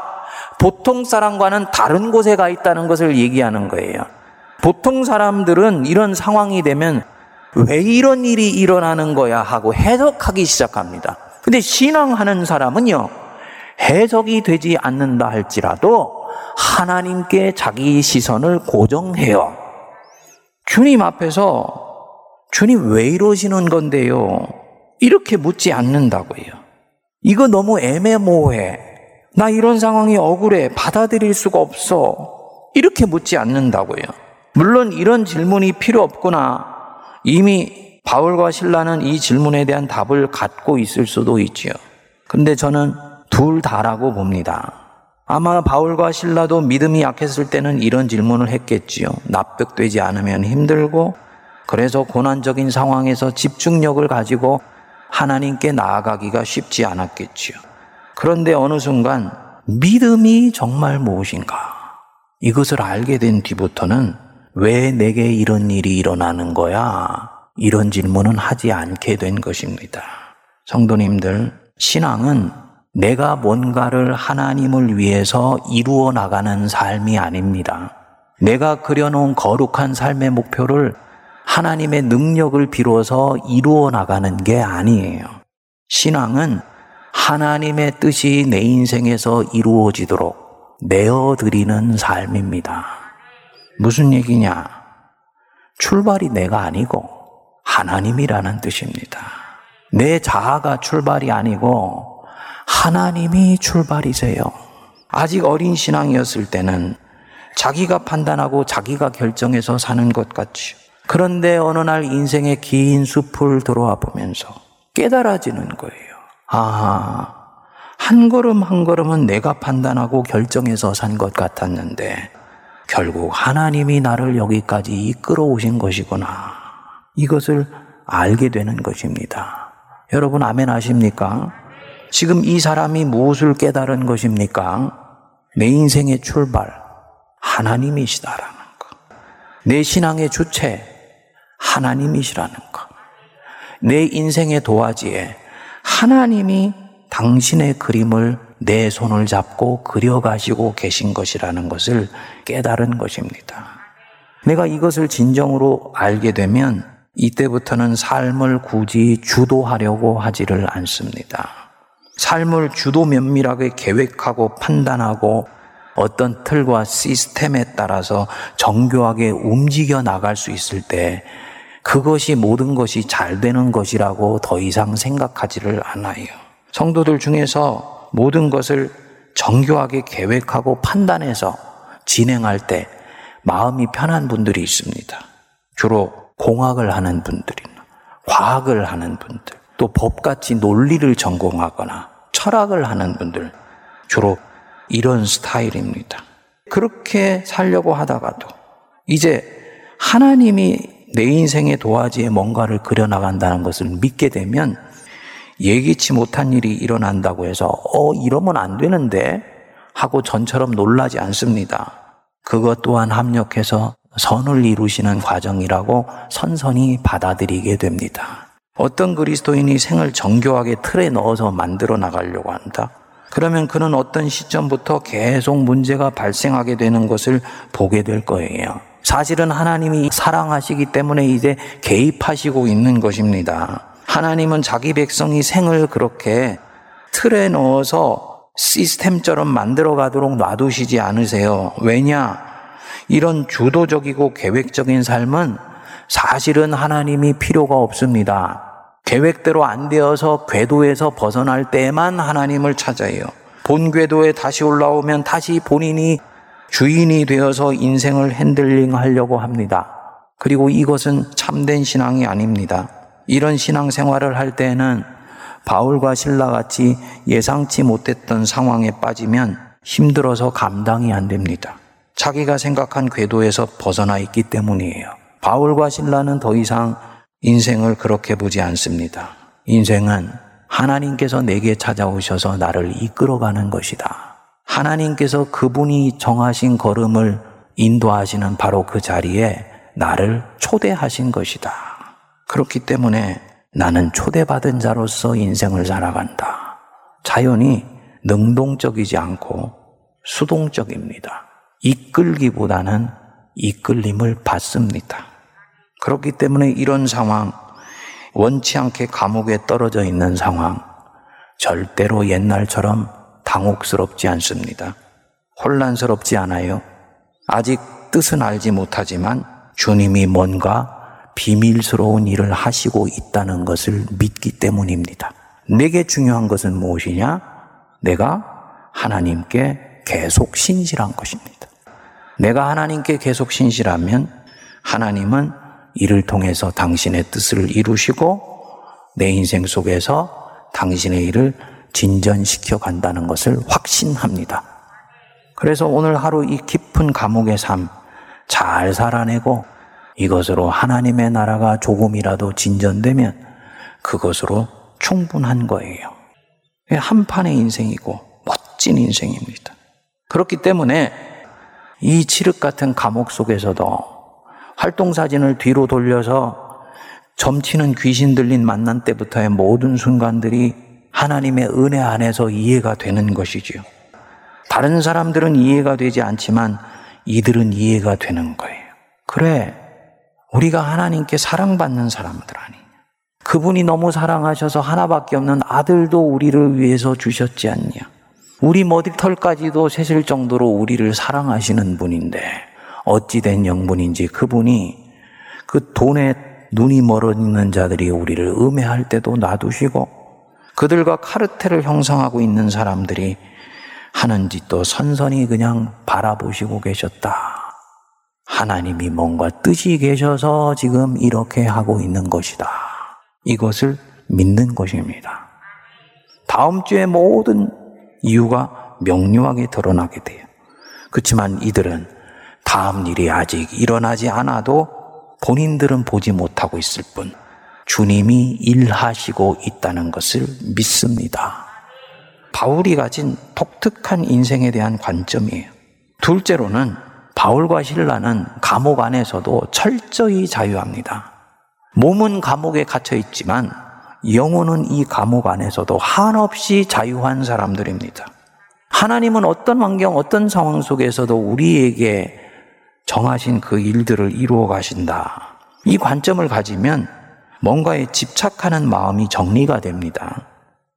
보통 사람과는 다른 곳에 가 있다는 것을 얘기하는 거예요. 보통 사람들은 이런 상황이 되면 왜 이런 일이 일어나는 거야 하고 해석하기 시작합니다. 근데 신앙하는 사람은요, 해석이 되지 않는다 할지라도 하나님께 자기 시선을 고정해요. 주님 앞에서 주님 왜 이러시는 건데요? 이렇게 묻지 않는다고요. 이거 너무 애매모호해. 나 이런 상황이 억울해. 받아들일 수가 없어. 이렇게 묻지 않는다고요. 물론 이런 질문이 필요 없구나. 이미 바울과 신라는 이 질문에 대한 답을 갖고 있을 수도 있지요. 근데 저는 둘 다라고 봅니다. 아마 바울과 신라도 믿음이 약했을 때는 이런 질문을 했겠지요. 납득되지 않으면 힘들고 그래서 고난적인 상황에서 집중력을 가지고 하나님께 나아가기가 쉽지 않았겠지요. 그런데 어느 순간 믿음이 정말 무엇인가? 이것을 알게 된 뒤부터는 왜 내게 이런 일이 일어나는 거야? 이런 질문은 하지 않게 된 것입니다. 성도님들, 신앙은 내가 뭔가를 하나님을 위해서 이루어 나가는 삶이 아닙니다. 내가 그려놓은 거룩한 삶의 목표를 하나님의 능력을 비로소 이루어 나가는 게 아니에요. 신앙은 하나님의 뜻이 내 인생에서 이루어지도록 내어드리는 삶입니다. 무슨 얘기냐? 출발이 내가 아니고 하나님이라는 뜻입니다. 내 자아가 출발이 아니고 하나님이 출발이세요. 아직 어린 신앙이었을 때는 자기가 판단하고 자기가 결정해서 사는 것 같지요. 그런데 어느 날 인생의 긴 숲을 돌아와 보면서 깨달아지는 거예요. 아, 한 걸음 한 걸음은 내가 판단하고 결정해서 산 것 같았는데 결국 하나님이 나를 여기까지 이끌어 오신 것이구나. 이것을 알게 되는 것입니다. 여러분 아멘 하십니까? 지금 이 사람이 무엇을 깨달은 것입니까? 내 인생의 출발, 하나님이시다라는 것. 내 신앙의 주체, 하나님이시라는 것. 내 인생의 도화지에 하나님이 당신의 그림을 내 손을 잡고 그려가시고 계신 것이라는 것을 깨달은 것입니다. 내가 이것을 진정으로 알게 되면 이때부터는 삶을 굳이 주도하려고 하지를 않습니다. 삶을 주도 면밀하게 계획하고 판단하고 어떤 틀과 시스템에 따라서 정교하게 움직여 나갈 수 있을 때 그것이 모든 것이 잘 되는 것이라고 더 이상 생각하지를 않아요. 성도들 중에서 모든 것을 정교하게 계획하고 판단해서 진행할 때 마음이 편한 분들이 있습니다. 주로 공학을 하는 분들이나 과학을 하는 분들, 또 법같이 논리를 전공하거나 철학을 하는 분들 주로 이런 스타일입니다. 그렇게 살려고 하다가도 이제 하나님이 내 인생의 도화지에 뭔가를 그려나간다는 것을 믿게 되면 예기치 못한 일이 일어난다고 해서 어 이러면 안 되는데 하고 전처럼 놀라지 않습니다. 그것 또한 합력해서 선을 이루시는 과정이라고 선선히 받아들이게 됩니다. 어떤 그리스도인이 생을 정교하게 틀에 넣어서 만들어 나가려고 한다? 그러면 그는 어떤 시점부터 계속 문제가 발생하게 되는 것을 보게 될 거예요. 사실은 하나님이 사랑하시기 때문에 이제 개입하시고 있는 것입니다. 하나님은 자기 백성이 생을 그렇게 틀에 넣어서 시스템처럼 만들어 가도록 놔두시지 않으세요. 왜냐? 이런 주도적이고 계획적인 삶은 사실은 하나님이 필요가 없습니다. 계획대로 안 되어서 궤도에서 벗어날 때만 하나님을 찾아요. 본 궤도에 다시 올라오면 다시 본인이 주인이 되어서 인생을 핸들링 하려고 합니다. 그리고 이것은 참된 신앙이 아닙니다. 이런 신앙 생활을 할 때에는 바울과 신라 같이 예상치 못했던 상황에 빠지면 힘들어서 감당이 안 됩니다. 자기가 생각한 궤도에서 벗어나 있기 때문이에요. 바울과 신라는 더 이상 인생을 그렇게 보지 않습니다. 인생은 하나님께서 내게 찾아오셔서 나를 이끌어가는 것이다. 하나님께서 그분이 정하신 걸음을 인도하시는 바로 그 자리에 나를 초대하신 것이다. 그렇기 때문에 나는 초대받은 자로서 인생을 살아간다. 자연이 능동적이지 않고 수동적입니다. 이끌기보다는 이끌림을 받습니다. 그렇기 때문에 이런 상황, 원치 않게 감옥에 떨어져 있는 상황, 절대로 옛날처럼 당혹스럽지 않습니다. 혼란스럽지 않아요. 아직 뜻은 알지 못하지만 주님이 뭔가 비밀스러운 일을 하시고 있다는 것을 믿기 때문입니다. 내게 중요한 것은 무엇이냐? 내가 하나님께 계속 신실한 것입니다. 내가 하나님께 계속 신실하면 하나님은 이를 통해서 당신의 뜻을 이루시고 내 인생 속에서 당신의 일을 진전시켜 간다는 것을 확신합니다. 그래서 오늘 하루 이 깊은 감옥의 삶 잘 살아내고 이것으로 하나님의 나라가 조금이라도 진전되면 그것으로 충분한 거예요. 한 판의 인생이고 멋진 인생입니다. 그렇기 때문에 이 칠흑 같은 감옥 속에서도 활동 사진을 뒤로 돌려서 점치는 귀신 들린 만난 때부터의 모든 순간들이 하나님의 은혜 안에서 이해가 되는 것이지요. 다른 사람들은 이해가 되지 않지만 이들은 이해가 되는 거예요. 그래, 우리가 하나님께 사랑받는 사람들 아니냐. 그분이 너무 사랑하셔서 하나밖에 없는 아들도 우리를 위해서 주셨지 않냐. 우리 머리털까지도 세실 정도로 우리를 사랑하시는 분인데 어찌된 영분인지 그분이 그 돈에 눈이 멀어 있는 자들이 우리를 음해할 때도 놔두시고 그들과 카르텔을 형성하고 있는 사람들이 하는 짓도 선선히 그냥 바라보시고 계셨다. 하나님이 뭔가 뜻이 계셔서 지금 이렇게 하고 있는 것이다. 이것을 믿는 것입니다. 다음 주에 모든 이유가 명료하게 드러나게 돼요. 그렇지만 이들은 다음 일이 아직 일어나지 않아도 본인들은 보지 못하고 있을 뿐 주님이 일하시고 있다는 것을 믿습니다. 바울이 가진 독특한 인생에 대한 관점이에요. 둘째로는 바울과 신라는 감옥 안에서도 철저히 자유합니다. 몸은 감옥에 갇혀 있지만 영혼은 이 감옥 안에서도 한없이 자유한 사람들입니다. 하나님은 어떤 환경, 어떤 상황 속에서도 우리에게 정하신 그 일들을 이루어 가신다. 이 관점을 가지면 뭔가에 집착하는 마음이 정리가 됩니다.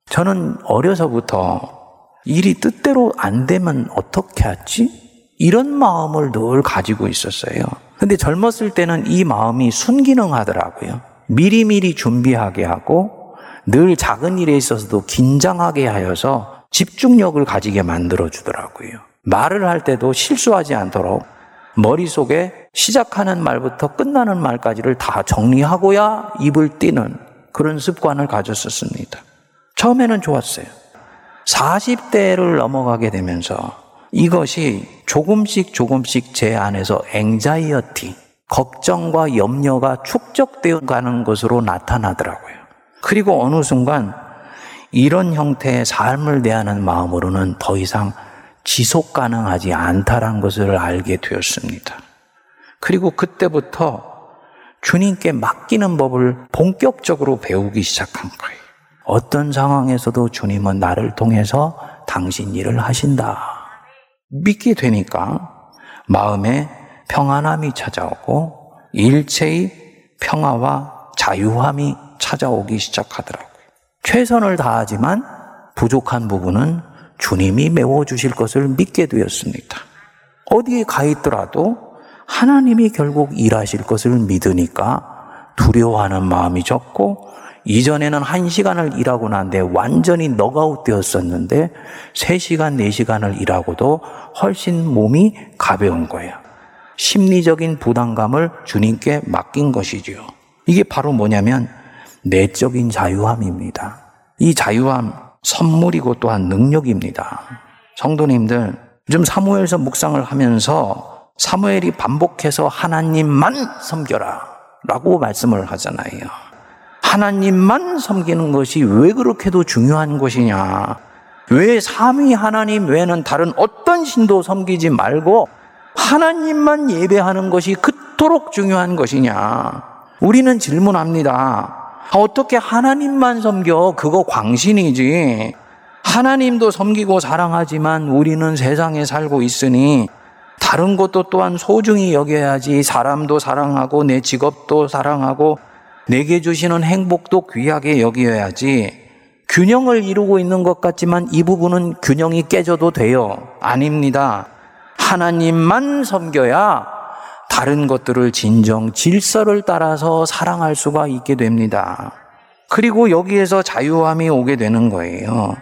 저는 어려서부터 일이 뜻대로 안 되면 어떻게 하지? 이런 마음을 늘 가지고 있었어요. 근데 젊었을 때는 이 마음이 순기능하더라고요. 미리미리 준비하게 하고 늘 작은 일에 있어서도 긴장하게 하여서 집중력을 가지게 만들어 주더라고요. 말을 할 때도 실수하지 않도록 머릿속에 시작하는 말부터 끝나는 말까지를 다 정리하고야 입을 띄는 그런 습관을 가졌었습니다. 처음에는 좋았어요. 40대를 넘어가게 되면서 이것이 조금씩 조금씩 제 안에서 앵자이어티, 걱정과 염려가 축적되어 가는 것으로 나타나더라고요. 그리고 어느 순간 이런 형태의 삶을 대하는 마음으로는 더 이상 지속 가능하지 않다란 것을 알게 되었습니다. 그리고 그때부터 주님께 맡기는 법을 본격적으로 배우기 시작한 거예요. 어떤 상황에서도 주님은 나를 통해서 당신 일을 하신다. 믿게 되니까 마음에 평안함이 찾아오고 일체의 평화와 자유함이 찾아오기 시작하더라고요. 최선을 다하지만 부족한 부분은 주님이 메워주실 것을 믿게 되었습니다. 어디에 가 있더라도 하나님이 결국 일하실 것을 믿으니까 두려워하는 마음이 적고 이전에는 한 시간을 일하고 난데 완전히 넉아웃 되었었는데 세 시간, 네 시간을 일하고도 훨씬 몸이 가벼운 거예요. 심리적인 부담감을 주님께 맡긴 것이지요. 이게 바로 뭐냐면 내적인 자유함입니다. 이 자유함 선물이고 또한 능력입니다. 성도님들, 좀 사무엘서 묵상을 하면서 사무엘이 반복해서 하나님만 섬겨라 라고 말씀을 하잖아요. 하나님만 섬기는 것이 왜 그렇게도 중요한 것이냐? 왜 삼위 하나님 외에는 다른 어떤 신도 섬기지 말고 하나님만 예배하는 것이 그토록 중요한 것이냐? 우리는 질문합니다. 어떻게 하나님만 섬겨? 그거 광신이지. 하나님도 섬기고 사랑하지만 우리는 세상에 살고 있으니 다른 것도 또한 소중히 여겨야지 사람도 사랑하고 내 직업도 사랑하고 내게 주시는 행복도 귀하게 여겨야지 균형을 이루고 있는 것 같지만 이 부분은 균형이 깨져도 돼요. 아닙니다. 하나님만 섬겨야 다른 것들을 진정 질서를 따라서 사랑할 수가 있게 됩니다. 그리고 여기에서 자유함이 오게 되는 거예요.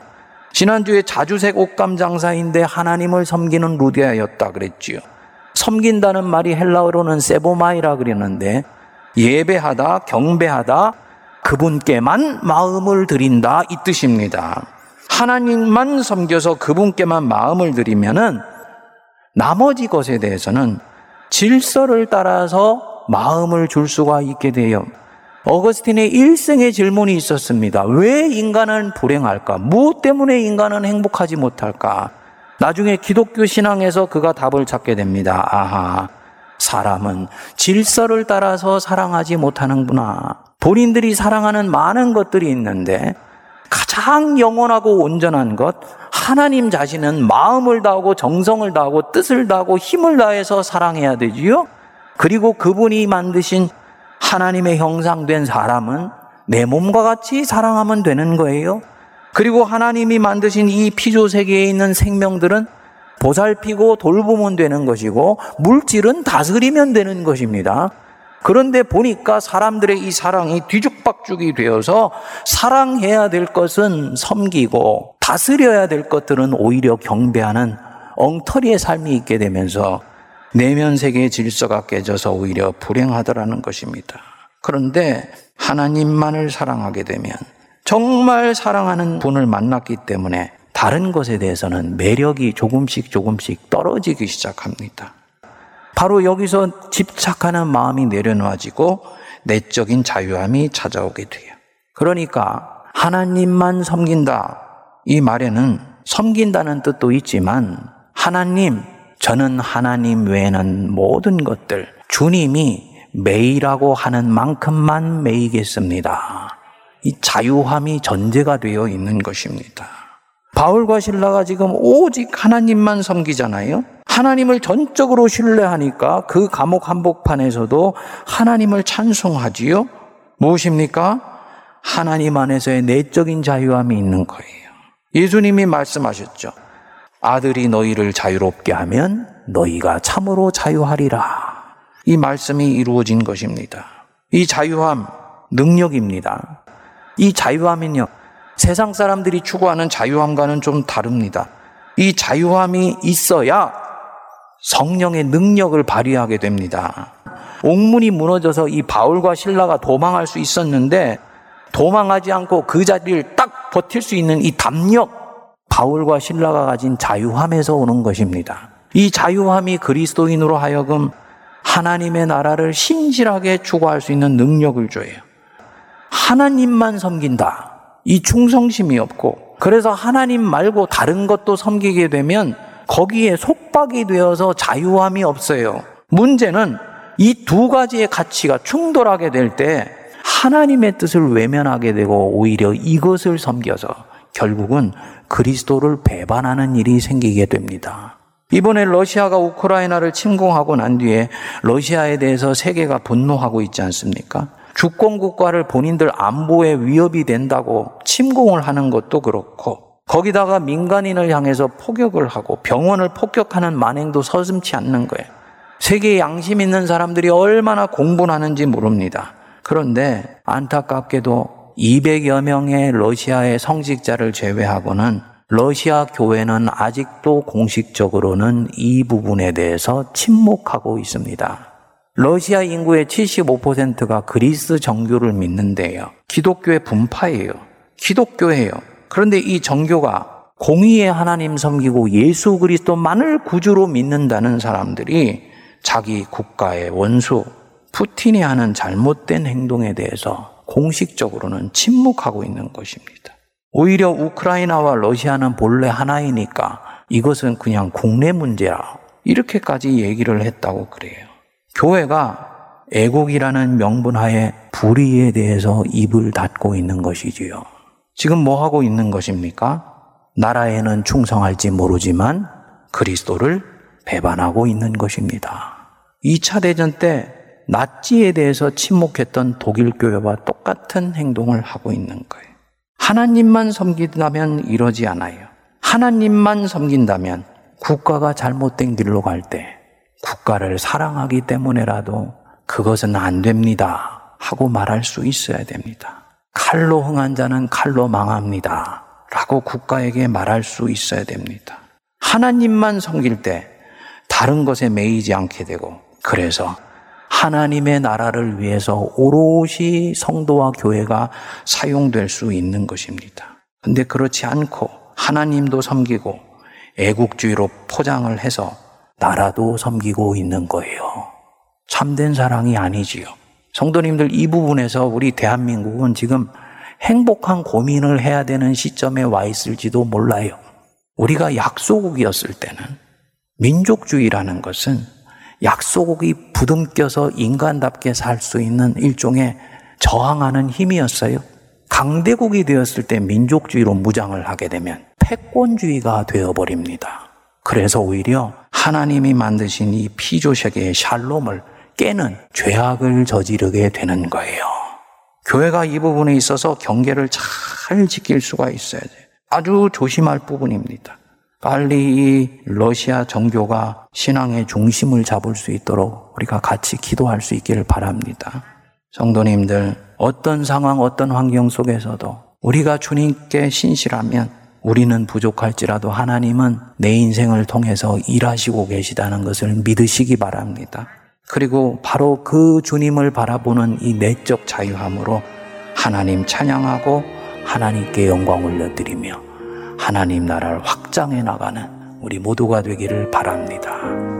지난주에 자주색 옷감 장사인데 하나님을 섬기는 루디아였다 그랬지요. 섬긴다는 말이 헬라어로는 세보마이라 그랬는데 예배하다, 경배하다, 그분께만 마음을 드린다 이 뜻입니다. 하나님만 섬겨서 그분께만 마음을 들이면은 나머지 것에 대해서는 질서를 따라서 마음을 줄 수가 있게 돼요. 어거스틴의 일생의 질문이 있었습니다. 왜 인간은 불행할까? 무엇 때문에 인간은 행복하지 못할까? 나중에 기독교 신앙에서 그가 답을 찾게 됩니다. 아하, 사람은 질서를 따라서 사랑하지 못하는구나. 본인들이 사랑하는 많은 것들이 있는데 가장 영원하고 온전한 것, 하나님 자신은 마음을 다하고 정성을 다하고 뜻을 다하고 힘을 다해서 사랑해야 되지요. 그리고 그분이 만드신 하나님의 형상된 사람은 내 몸과 같이 사랑하면 되는 거예요. 그리고 하나님이 만드신 이 피조 세계에 있는 생명들은 보살피고 돌보면 되는 것이고 물질은 다스리면 되는 것입니다. 그런데 보니까 사람들의 이 사랑이 뒤죽박죽이 되어서 사랑해야 될 것은 섬기고 다스려야 될 것들은 오히려 경배하는 엉터리의 삶이 있게 되면서 내면 세계의 질서가 깨져서 오히려 불행하더라는 것입니다. 그런데 하나님만을 사랑하게 되면 정말 사랑하는 분을 만났기 때문에 다른 것에 대해서는 매력이 조금씩 조금씩 떨어지기 시작합니다. 바로 여기서 집착하는 마음이 내려놓아지고 내적인 자유함이 찾아오게 돼요. 그러니까 하나님만 섬긴다. 이 말에는 섬긴다는 뜻도 있지만 하나님, 저는 하나님 외에는 모든 것들 주님이 매이라고 하는 만큼만 매이겠습니다. 이 자유함이 전제가 되어 있는 것입니다. 바울과 신라가 지금 오직 하나님만 섬기잖아요. 하나님을 전적으로 신뢰하니까 그 감옥 한복판에서도 하나님을 찬송하지요. 무엇입니까? 하나님 안에서의 내적인 자유함이 있는 거예요. 예수님이 말씀하셨죠. 아들이 너희를 자유롭게 하면 너희가 참으로 자유하리라. 이 말씀이 이루어진 것입니다. 이 자유함, 능력입니다. 이 자유함은요, 세상 사람들이 추구하는 자유함과는 좀 다릅니다. 이 자유함이 있어야 성령의 능력을 발휘하게 됩니다. 옥문이 무너져서 이 바울과 신라가 도망할 수 있었는데 도망하지 않고 그 자리를 딱 버틸 수 있는 이 담력, 바울과 신라가 가진 자유함에서 오는 것입니다. 이 자유함이 그리스도인으로 하여금 하나님의 나라를 신실하게 추구할 수 있는 능력을 줘요. 하나님만 섬긴다. 이 충성심이 없고, 그래서 하나님 말고 다른 것도 섬기게 되면 거기에 속박이 되어서 자유함이 없어요. 문제는 이 두 가지의 가치가 충돌하게 될 때 하나님의 뜻을 외면하게 되고 오히려 이것을 섬겨서 결국은 그리스도를 배반하는 일이 생기게 됩니다. 이번에 러시아가 우크라이나를 침공하고 난 뒤에 러시아에 대해서 세계가 분노하고 있지 않습니까? 주권 국가를 본인들 안보에 위협이 된다고 침공을 하는 것도 그렇고 거기다가 민간인을 향해서 폭격을 하고 병원을 폭격하는 만행도 서슴치 않는 거예요. 세계에 양심 있는 사람들이 얼마나 공분하는지 모릅니다. 그런데 안타깝게도 200여 명의 러시아의 성직자를 제외하고는 러시아 교회는 아직도 공식적으로는 이 부분에 대해서 침묵하고 있습니다. 러시아 인구의 75%가 그리스 정교를 믿는데요. 기독교의 분파예요. 기독교예요. 그런데 이 정교가 공의의 하나님 섬기고 예수 그리스도만을 구주로 믿는다는 사람들이 자기 국가의 원수 푸틴이 하는 잘못된 행동에 대해서 공식적으로는 침묵하고 있는 것입니다. 오히려 우크라이나와 러시아는 본래 하나이니까 이것은 그냥 국내 문제라 이렇게까지 얘기를 했다고 그래요. 교회가 애국이라는 명분하에 불의에 대해서 입을 닫고 있는 것이지요. 지금 뭐 하고 있는 것입니까? 나라에는 충성할지 모르지만 그리스도를 배반하고 있는 것입니다. 2차 대전 때 나치에 대해서 침묵했던 독일 교회와 똑같은 행동을 하고 있는 거예요. 하나님만 섬긴다면 이러지 않아요. 하나님만 섬긴다면 국가가 잘못된 길로 갈 때 국가를 사랑하기 때문에라도 그것은 안 됩니다. 하고 말할 수 있어야 됩니다. 칼로 흥한 자는 칼로 망합니다. 라고 국가에게 말할 수 있어야 됩니다. 하나님만 섬길 때 다른 것에 매이지 않게 되고 그래서 하나님의 나라를 위해서 오롯이 성도와 교회가 사용될 수 있는 것입니다. 근데 그렇지 않고 하나님도 섬기고 애국주의로 포장을 해서 나라도 섬기고 있는 거예요. 참된 사랑이 아니지요. 성도님들 이 부분에서 우리 대한민국은 지금 행복한 고민을 해야 되는 시점에 와 있을지도 몰라요. 우리가 약소국이었을 때는 민족주의라는 것은 약소국이 부둥껴서 인간답게 살 수 있는 일종의 저항하는 힘이었어요. 강대국이 되었을 때 민족주의로 무장을 하게 되면 패권주의가 되어버립니다. 그래서 오히려 하나님이 만드신 이 피조세계의 샬롬을 깨는 죄악을 저지르게 되는 거예요. 교회가 이 부분에 있어서 경계를 잘 지킬 수가 있어야 돼요. 아주 조심할 부분입니다. 빨리 이 러시아 정교가 신앙의 중심을 잡을 수 있도록 우리가 같이 기도할 수 있기를 바랍니다. 성도님들, 어떤 상황, 어떤 환경 속에서도 우리가 주님께 신실하면 우리는 부족할지라도 하나님은 내 인생을 통해서 일하시고 계시다는 것을 믿으시기 바랍니다. 그리고 바로 그 주님을 바라보는 이 내적 자유함으로 하나님 찬양하고 하나님께 영광 올려드리며 하나님 나라를 확장해 나가는 우리 모두가 되기를 바랍니다.